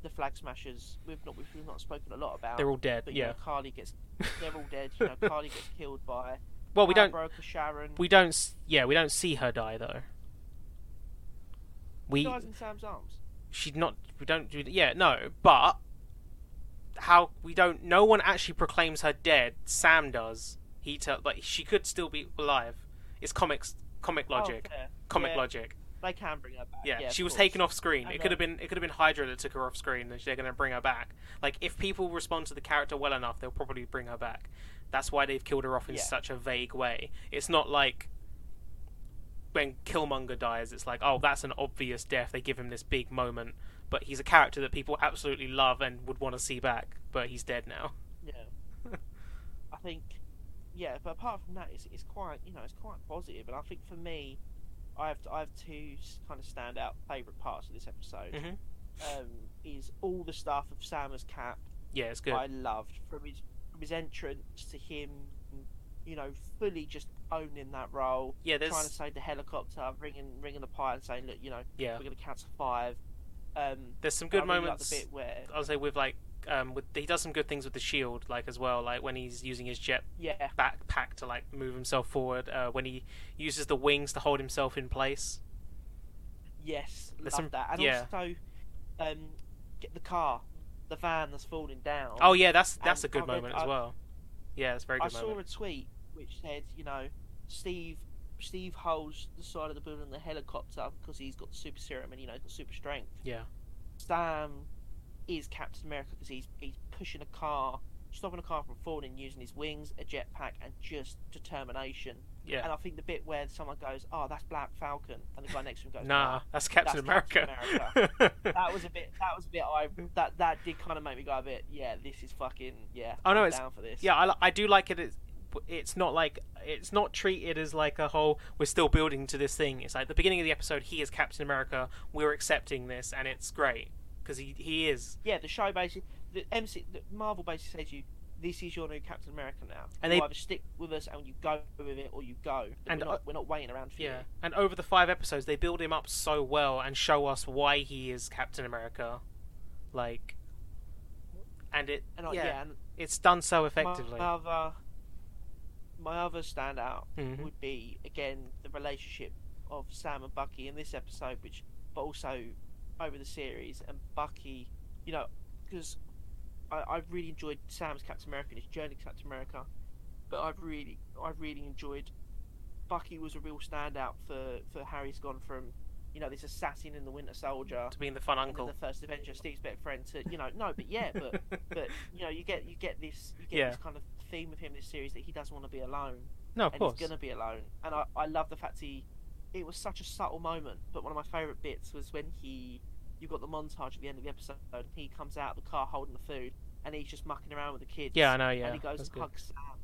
the Flag Smashers. We've not we've, not spoken a lot about. They're all dead. but yeah. know, Karli gets they're all dead. You know, Karli gets killed by well, we don't. Broker Sharon. We don't. Yeah, we don't see her die though. We. dies in Sam's arms. She's not. We don't do. Yeah, no. But how we don't. No one actually proclaims her dead. Sam does. He tell. Like she could still be alive. It's comics. Comic oh, logic. Oh. Comic Yeah, logic. They can bring her back. Yeah, Yeah, she was course. taken off screen. And it could have been it could have been Hydra that took her off screen, and they're going to bring her back. Like if people respond to the character well enough, they'll probably bring her back. That's why they've killed her off in Yeah. such a vague way. It's not like when Killmonger dies, it's like, oh, that's an obvious death. They give him this big moment, but he's a character that people absolutely love and would want to see back. But he's dead now. Yeah. I think, yeah, but apart from that, it's, it's quite, you know, it's quite positive. And I think for me, I have I have two kind of standout favourite parts of this episode. Mhm. Um, is all the stuff of Sam as Cap. Yeah, it's good. I loved from his from his entrance to him, you know, fully just owning that role, yeah, trying to save the helicopter, ringing ringing the pilot, saying, look, you know, yeah, we're going to count to five. Um, there's some I good really like moments. the bit where, I'll say with like um, with he does some good things with the shield, like as well, like when he's using his jet yeah, backpack to like move himself forward. Uh, when he uses the wings to hold himself in place. Yes, There's love some- that. And yeah. also, um, get the car, the van that's falling down. Oh yeah, that's that's a good read- moment as I- well. Yeah, it's very I good I saw moment. a tweet which said, you know, Steve Steve holds the side of the building in the helicopter because he's got super serum and you know he's got super strength. Yeah, Sam is Captain America because he's he's pushing a car, stopping a car from falling using his wings, a jetpack, and just determination. Yeah. And. I think the bit where someone goes, "Oh, that's Black Falcon," and the guy next to him goes, Nah, that's Captain that's Captain America. that was a bit. That was a bit. I that that did kind of make me go a bit. Yeah, this is fucking. Yeah. Oh, no, I'm it's- down for this. yeah, I, I do like it. It's, not like it's not treated as like a whole. We're still building to this thing. It's like the beginning of the episode. He is Captain America. We're accepting this, and it's great because he he is. Yeah, the show basically, the MC, the Marvel basically says you, "This is your new Captain America now. And you they- either stick with us and you go with it, or you go. And, we're not, uh, we're not waiting around for Yeah, you." and over the five episodes, they build him up so well and show us why he is Captain America, like, and it And I, yeah, yeah, and it's done so effectively. My other standout Mhm. would be again the relationship of Sam and Bucky in this episode, which but also over the series and Bucky, you know, because I, I really enjoyed Sam's Captain America and his journey to Captain America, but I've really I really enjoyed Bucky was a real standout for for Harry's gone from you know this assassin in the Winter Soldier to being the fun uncle. the first Avenger Steve's best friend to you know no but yeah but but you know you get you get this you get Yeah. this kind of theme of him in this series that he doesn't want to be alone no, of and course. he's gonna be alone. And I, I love the fact he, it was such a subtle moment. But one of my favourite bits was when he, you got the montage at the end of the episode, and he comes out of the car holding the food, and he's just mucking around with the kids. Yeah, I know. Yeah, and he goes and good. hugs Sam,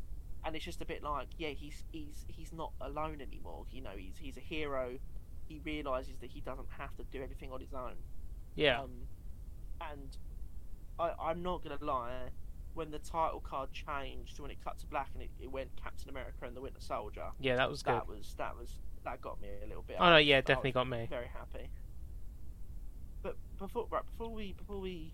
and it's just a bit like, yeah, he's he's he's not alone anymore. You know, he's he's a hero. He realizes that he doesn't have to do everything on his own. Yeah, Um, and I, I'm not gonna lie, when the title card changed, when it cut to black and it, it went Captain America and the Winter Soldier, yeah, that was good. that was that was that got me a little bit. Oh no, yeah, definitely got me. Very happy. But before right before we before we,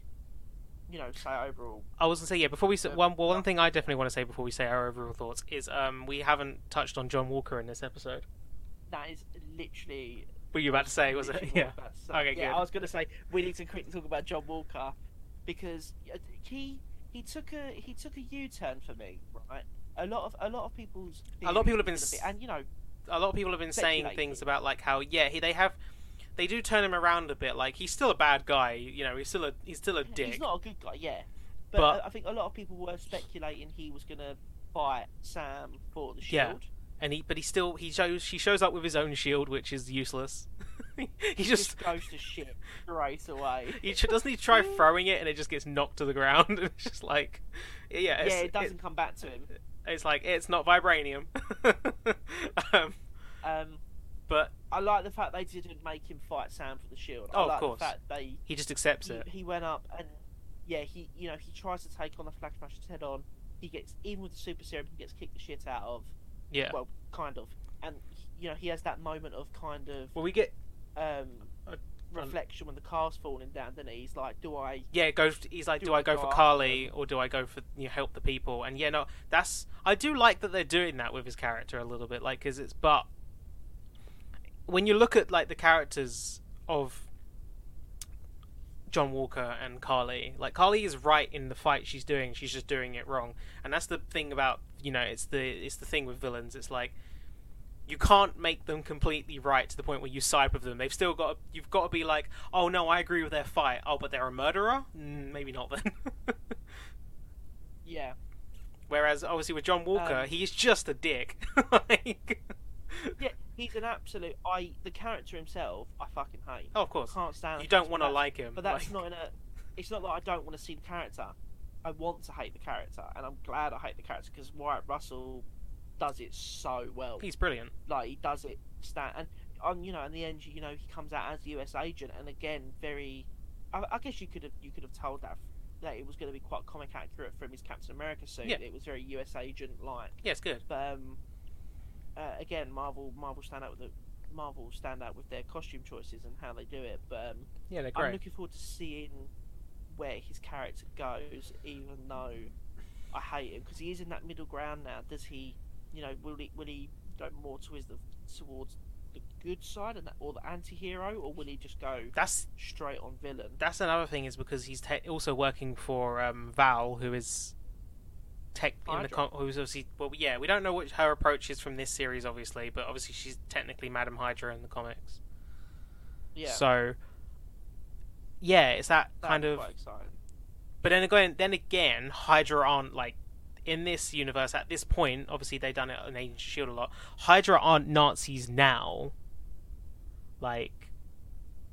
you know, say overall, I was gonna say yeah. Before we say Um, one, well, one thing I definitely want to say before we say our overall thoughts is um we haven't touched on John Walker in this episode. that is literally. What were you about to say? Was it? Yeah. what was about to say. Okay, yeah, good. I was gonna say we need to quickly talk about John Walker because uh, he he took a he took a U turn for me, right? A lot of a lot of people's A lot of people have been bit- and you know a lot of people have been saying things about like how yeah he, they have they do turn him around a bit like he's still a bad guy you know he's still a he's still a dick He's not a good guy, yeah. But, But- I- think a lot of people were speculating he was going to fight Sam for the shield Yeah. shield. and he but he still he shows he shows up with his own shield which is useless he just just goes to shit straight away. he doesn't he try throwing it and it just gets knocked to the ground and it's just like yeah yeah, it doesn't come back to him. it's like it's not vibranium um, Um, but I like the fact they didn't make him fight Sam for the shield. Oh, I of course. the fact they he just accepts he, it he went up and yeah, he you know he tries to take on the Flag Smasher's head on. He gets even with the super serum, he gets kicked the shit out of. yeah Well, kind of, and you know he has that moment of kind of Well, we get um reflection when the car's falling down. Then he's like, "Do I?" yeah, goes. He's like, Do do, I I go go for Karli or do I go for you know, help the people? And yeah, no, that's I do like that they're doing that with his character a little bit, like because it's but when you look at like the characters of John Walker and Karli, like Karli is right in the fight she's doing, she's just doing it wrong, and that's the thing about you know it's the it's the thing with villains. It's like you can't make them completely right to the point where you side with them. They've still got. To, you've got to be like, oh no, I agree with their fight. Oh, but they're a murderer. Mm, maybe not then. Yeah, Whereas obviously with John Walker, Um, he's just a dick. like, yeah. He's an absolute. I the character himself, I fucking hate. oh, of course, Can't stand. you don't want to like him. But that's like- not in a. It's not that I don't want to see the character. I want to hate the character, and I'm glad I hate the character because Wyatt Russell does it so well. He's brilliant. like he does it stand and on you know in the end you know he comes out as the US agent and again very I, I guess you could have you could have told that that it was going to be quite comic accurate from his Captain America suit Yeah. it was very US agent like Yeah, it's good. but um, uh, again Marvel Marvel stand out with the Marvel stand out with their costume choices and how they do it but um, Yeah, they're great. I'm looking forward to seeing where his character goes, even though I hate him because he is in that middle ground now. Does he, you know, will he will he go more towards the towards the good side and that, or the anti-hero, or will he just go That's straight on villain? that's another thing is because he's te- also working for um, Val, who is tech in the con- who's obviously well, yeah, we don't know what her approach is from this series, obviously, but obviously she's technically Madam Hydra in the comics. Yeah, So yeah, it's that that'd kind of quite exciting. But then again, then again, Hydra aren't like in this universe at this point. Obviously, they've done it on Agent Shield a lot. Hydra aren't Nazis now. Like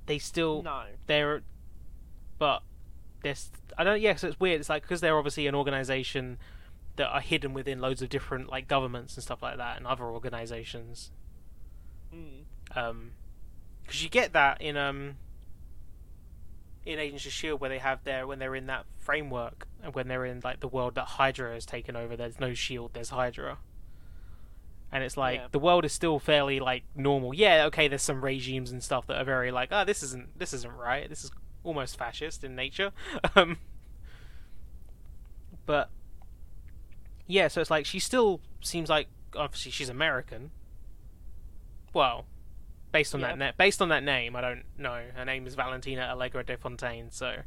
they still No, they're, but this I don't. Yeah, so it's weird. It's like because they're obviously an organization that are hidden within loads of different like governments and stuff like that, and other organizations. mm. Um, because you get that in um in Agents of Shield where they have their when they're in that framework and when they're in like the world that Hydra has taken over. There's no Shield. There's Hydra. And it's like Yeah. the world is still fairly like normal. Yeah, okay. There's some regimes and stuff that are very like, oh, this isn't this isn't right. This is almost fascist in nature. Um, but yeah, so it's like she still seems like obviously she's American. Well, based on Yeah. that na- based on that name, I don't know. Her name is Valentina Allegra de Fontaine, so I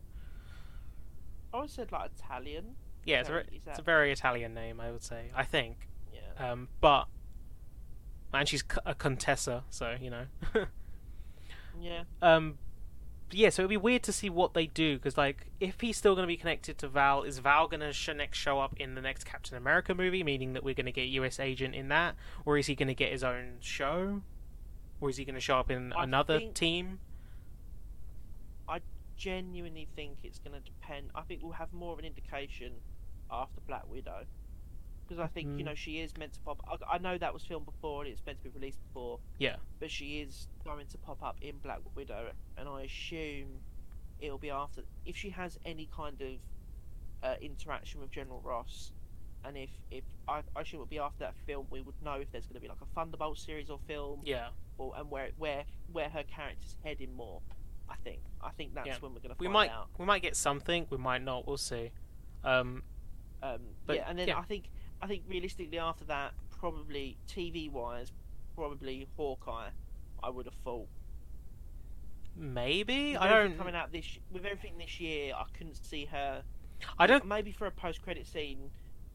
always said like Italian. yeah, it's a, Very- it's a very Italian name, I would say. I think, Yeah, um, but and she's a Contessa, so you know. yeah. um, yeah, so it'd be weird to see what they do because, like, if he's still going to be connected to Val, is Val going to next show up in the next Captain America movie, meaning that we're going to get U.S. Agent in that, or is he going to get his own show, or is he going to show up in I another think- team? I genuinely think it's going to depend. I think we'll have more of an indication after Black Widow. Because I think you Mm. know she is meant to pop. I, I know that was filmed before and it's meant to be released before. Yeah. But she is going to pop up in Black Widow, and I assume it'll be after if she has any kind of uh, interaction with General Ross, and if if I, I assume it'll be after that film, we would know if there's going to be like a Thunderbolt series or film, Yeah, or and where where where her character's heading more. I think I think that's Yeah. when we're going to we find might out. we might get something, we might not. We'll see. Um, Um, But, yeah, and then yeah. I think I think realistically after that, probably TV wise, probably Hawkeye. I would have thought. maybe With I don't. coming out this with everything this year. I couldn't see her. I don't. Maybe for a post credit scene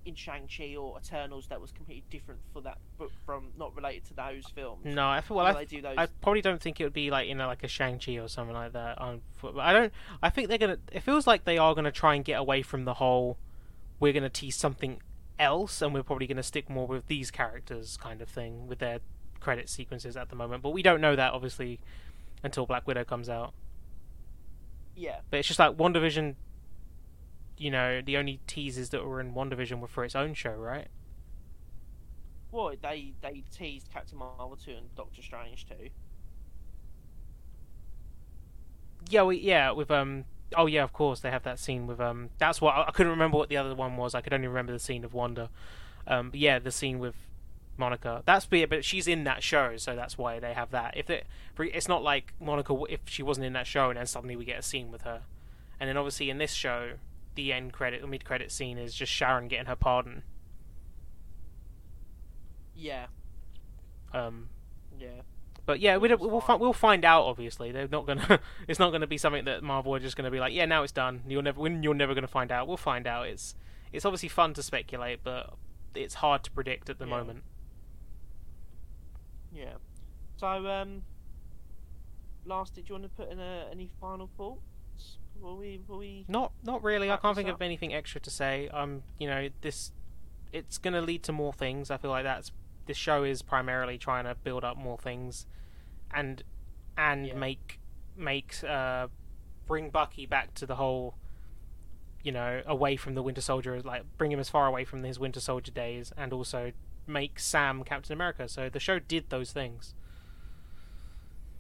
in Shang Chi or Eternals that was completely different for that book from not related to those films. No, I feel well. I do those. I probably don't think it would be like you know like a Shang Chi or something like that. I don't. I think they're gonna. It feels like they are gonna try and get away from the whole. We're gonna tease something else, and we're probably gonna stick more with these characters, kind of thing, with their credit sequences at the moment. But we don't know that obviously until Black Widow comes out. yeah, But it's just like WandaVision. You know, the only teasers that were in WandaVision were for its own show, right? well, they they teased Captain Marvel two and Doctor Strange two. Yeah, we, yeah, with um. Oh yeah, of course they have that scene with um. That's what I, I couldn't remember what the other one was. I could only remember the scene of Wanda. Um, but yeah, the scene with Monica. That's weird, but she's in that show, so that's why they have that. If it, it's not like Monica if she wasn't in that show and then suddenly we get a scene with her, and then obviously in this show, the end credit, the mid credit scene is just Sharon getting her pardon. Yeah. Um. Yeah. But yeah, we we'll fi- we'll find out. Obviously, they're not gonna. it's not gonna be something that Marvel are just gonna be like, yeah, now it's done. You're never when you're never gonna find out. We'll find out. It's it's obviously fun to speculate, but it's hard to predict at the Yeah. moment. Yeah. So, um, last, did you want to put in a, any final thoughts? Will we? We? Not not really. I can't think up. of anything extra to say. Um, you know, this it's gonna lead to more things. I feel like that's this show is primarily trying to build up more things, and and Yeah. make make uh bring Bucky back to the whole. You know, away from the Winter Soldier, like bring him as far away from his Winter Soldier days, and also make Sam Captain America. So the show did those things.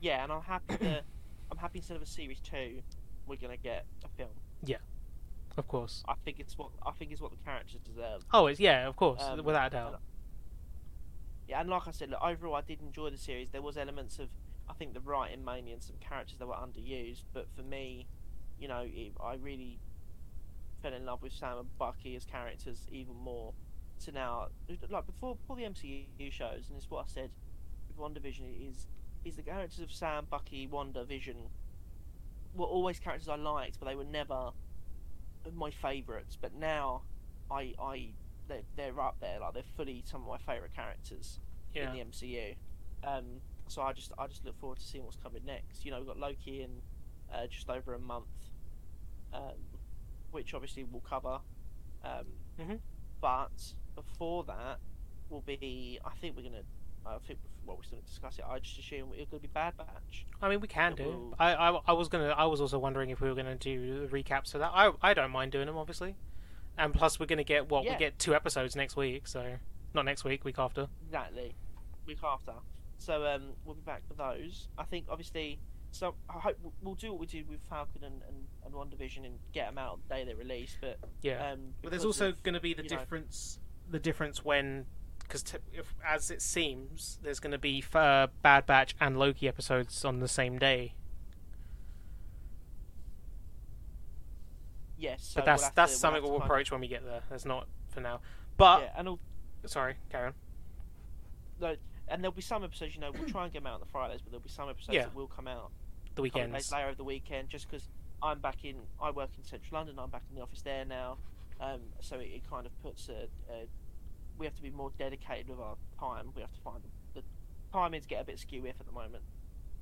Yeah, and I'm happy that I'm happy instead of a series two, we're gonna get a film. Yeah, of course. I think it's what I think is what the characters deserve. Oh, it's yeah, of course, Um, without a doubt. Yeah, and like I said, look, overall, I did enjoy the series. There was elements of, I think, the writing mainly and some characters that were underused. But for me, you know, it, I really fell in love with Sam and Bucky as characters even more. So now, like before, before the MCU shows, and it's what I said with WandaVision is is the characters of Sam, Bucky, Wanda, Vision were always characters I liked, but they were never my favourites. But now, I I they're, they're up there. Like they're fully some of my favourite characters Yeah. in the MCU. Um, so I just I just look forward to seeing what's coming next. You know, we've got Loki in uh, just over a month, um, which obviously we'll cover. Um, Mhm. But before that will be I think we're gonna I think well we're still gonna discuss it. I just assume it's gonna be Bad Batch. I mean, we can It do. will- I, I, I was gonna. I was also wondering if we were gonna do recaps for that. I, I don't mind doing them, obviously. And plus, we're gonna get what Yeah. we get two episodes next week. So not next week, week after. Exactly. Week after. So um, we'll be back for those. I think obviously. So I hope we'll do what we did with Falcon and, and, and WandaVision and get them out the day they release. But Yeah. um, but there's also gonna be the you know- difference. The difference when. Because t- as it seems, there's going to be uh, Bad Batch and Loki episodes on the same day. yes. So but that's we'll that's to, something we'll we'll approach when we get there. That's not for now. But yeah, and sorry, Karen. no, and there'll be some episodes. You know, we'll try and get them out on the Fridays, but there'll be some episodes Yeah. that will come out The weekend of later over the weekend, just because I'm back in. I work in Central London. I'm back in the office there now, um, so it, it kind of puts a, a. We have to be more dedicated with our time. We have to find the, the timings get a bit skew if at the moment.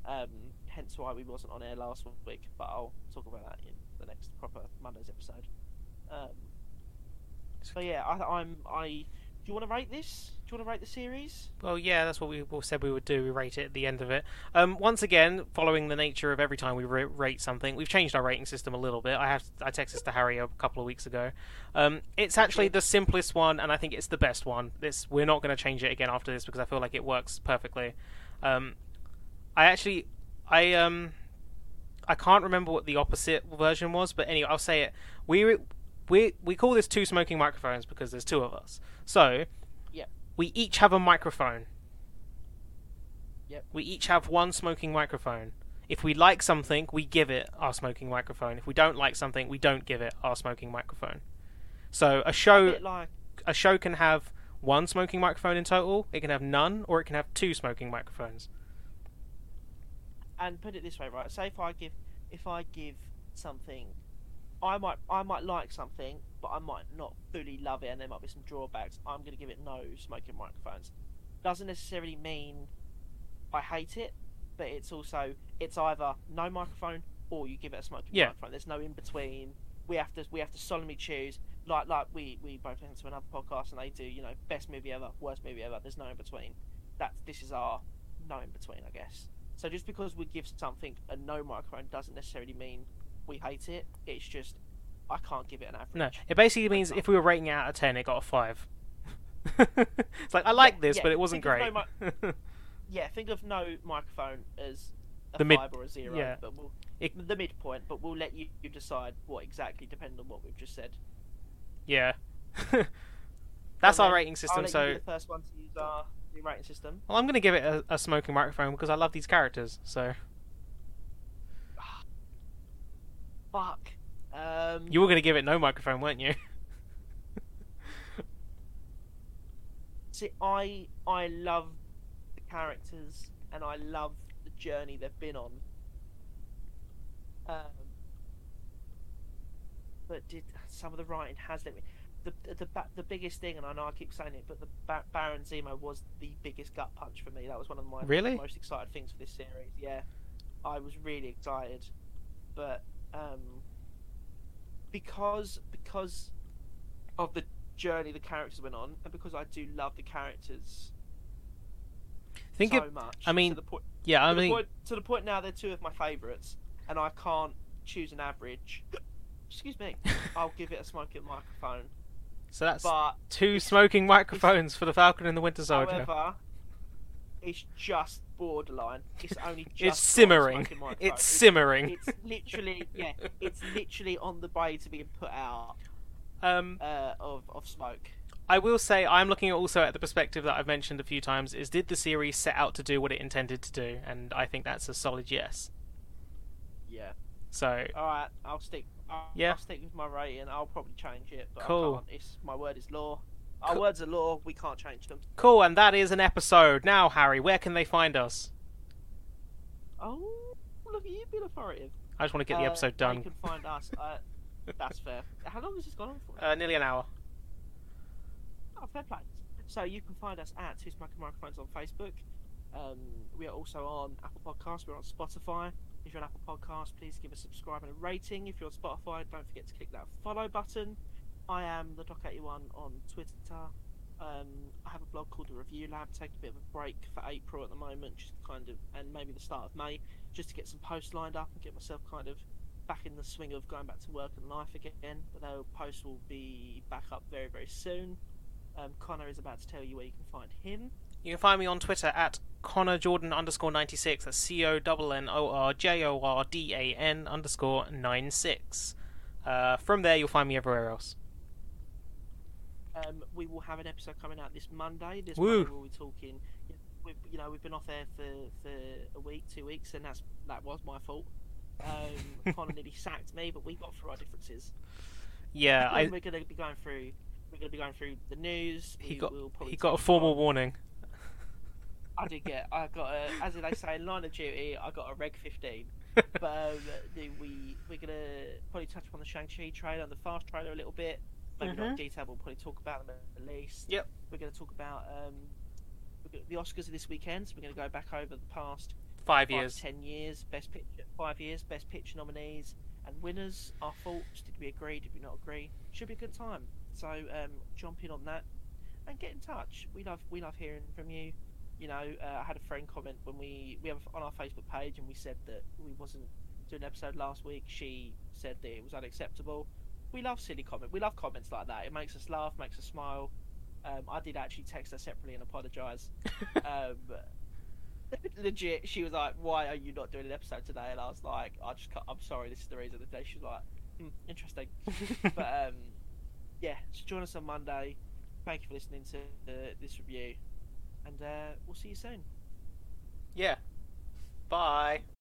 Um, hence why we wasn't on air last week, but I'll talk about that in the next proper Monday's episode. Um, so yeah, I, I'm. I. Do you want to rate this? Do you want to rate the series? Well, yeah, that's what we we said we would do. We rate it at the end of it. Um, once again, following the nature of every time we rate something, we've changed our rating system a little bit. I have I texted this to Harry a couple of weeks ago. Um, it's actually the simplest one, and I think it's the best one. This we're not going to change it again after this because I feel like it works perfectly. Um, I actually, I um, I can't remember what the opposite version was, but anyway, I'll say it. We we we call this two smoking microphones because there's two of us. So Yep. we each have a microphone. Yep. We each have one smoking microphone. If we like something, we give it our smoking microphone. If we don't like something, we don't give it our smoking microphone. So a A show bit like a show can have one smoking microphone in total, it can have none, or it can have two smoking microphones. and put it this way, right? Say if I give if I give something, I might I might like something, but I might not fully love it, and there might be some drawbacks. I'm going to give it no smoking microphones. Doesn't necessarily mean I hate it, but it's also it's either no microphone or you give it a smoking Yeah. microphone. There's no in between. We have to we have to solemnly choose. Like like we we both listen to another podcast and they do you know best movie ever, worst movie ever. There's no in between. That this is our no in between, I guess. So just because we give something a no microphone doesn't necessarily mean we hate it. It's just I can't give it an average. No, it basically means if we were rating it out of ten, it got a five. it's like I like Yeah, this, yeah. but it wasn't Think great. no Yeah, think of no microphone as a The mid- five or a zero, yeah. but we'll It- the midpoint. But we'll let you, you decide what exactly, depending on what we've just said. yeah, that's our rating system. So the first one to use our new rating system. Well, I'm going to give it a, a smoking microphone because I love these characters. So Fuck. Um, you were going to give it no microphone, weren't you? See, I I love the characters and I love the journey they've been on. Um, but did some of the writing has let me the the the biggest thing, and I know I keep saying it, but the ba- Baron Zemo was the biggest gut punch for me. That was one of my Really? most excited things for this series. Yeah, I was really excited, but um, because because of the journey the characters went on, and because I do love the characters Think so it. much. I mean, to the point, Yeah, I to, the mean, point, to the point now they're two of my favourites, and I can't choose an average. Excuse me. I'll give it a smoking microphone, so that's but two smoking microphones for the Falcon and the Winter Soldier. however, it's just borderline. It's only just it's simmering. microphone. It's simmering. It's literally yeah. It's literally on the way to being put out um, uh, of of smoke. I will say I'm looking also at the perspective that I've mentioned a few times: is did the series set out to do what it intended to do? And I think that's a solid yes. Yeah. So All right. I'll stick. I'll, Yeah. I'll stick with my rating. I'll probably change it, but Cool. I can't. It's my word is law. Our words are law. We can't change them. cool, and that is an episode. Now, Harry, where can they find us? Oh, look at you being authoritative. I just want to get the Uh, episode done. can find us. Uh, that's fair. How long has this gone on for? Uh, nearly an hour. Oh, fair play. So you can find us at Who's Smoking Microphones on Facebook. Um, we are also on Apple Podcasts. We're on Spotify. If you're on Apple Podcasts, please give us a subscribe and a rating. If you're on Spotify, don't forget to click that follow button. I am the Doc81 on Twitter. Um, I have a blog called The Review Lab. Taking a bit of a break for April at the moment, just kind of, and maybe the start of May, just to get some posts lined up and get myself kind of back in the swing of going back to work and life again. But those posts will be back up very, very soon. Um, Connor is about to tell you where you can find him. You can find me on Twitter at Connor Jordan underscore ninety six. That's C O N N O R J O R D A N underscore nine six. Uh, from there, you'll find me everywhere else. Um, we will have an episode coming out this Monday. This Woo. Monday we'll be talking. We've, you know, we've been off there for, for a week, two weeks, and that's that was my fault. Um, Connor nearly sacked me, but we got through our differences. Yeah, I, we're going to be going through. We're going to be going through the news. he we got he got a formal on- warning. I did get. I got a, as they say, in line of duty. I got a reg fifteen. but um, we we're gonna probably touch upon the Shang Chi trailer and the Fast trailer a little bit. Maybe not in Mhm. detail, but we'll probably talk about them at least. Yep. We're gonna talk about um, the Oscars this weekend, so we're gonna go back over the past Five five years. ten years, best picture, five years, best picture nominees and winners. Our thoughts. Did we agree? Did we not agree? Should be a good time. So um, jump in on that and get in touch. We love we love hearing from you. You know, uh, I had a friend comment when we we have on our Facebook page and we said that we wasn't doing an episode last week. She said that it was unacceptable. We love silly comment. We love comments like that. It makes us laugh, makes us smile. Um, I did actually text her separately and apologise. um, legit, she was like, "Why are you not doing an episode today?" And I was like, "I just, I'm sorry. This is the reason." And she was like, hmm, "Interesting." but um, yeah, so join us on Monday. Thank you for listening to uh, this review, and uh, we'll see you soon. yeah. Bye.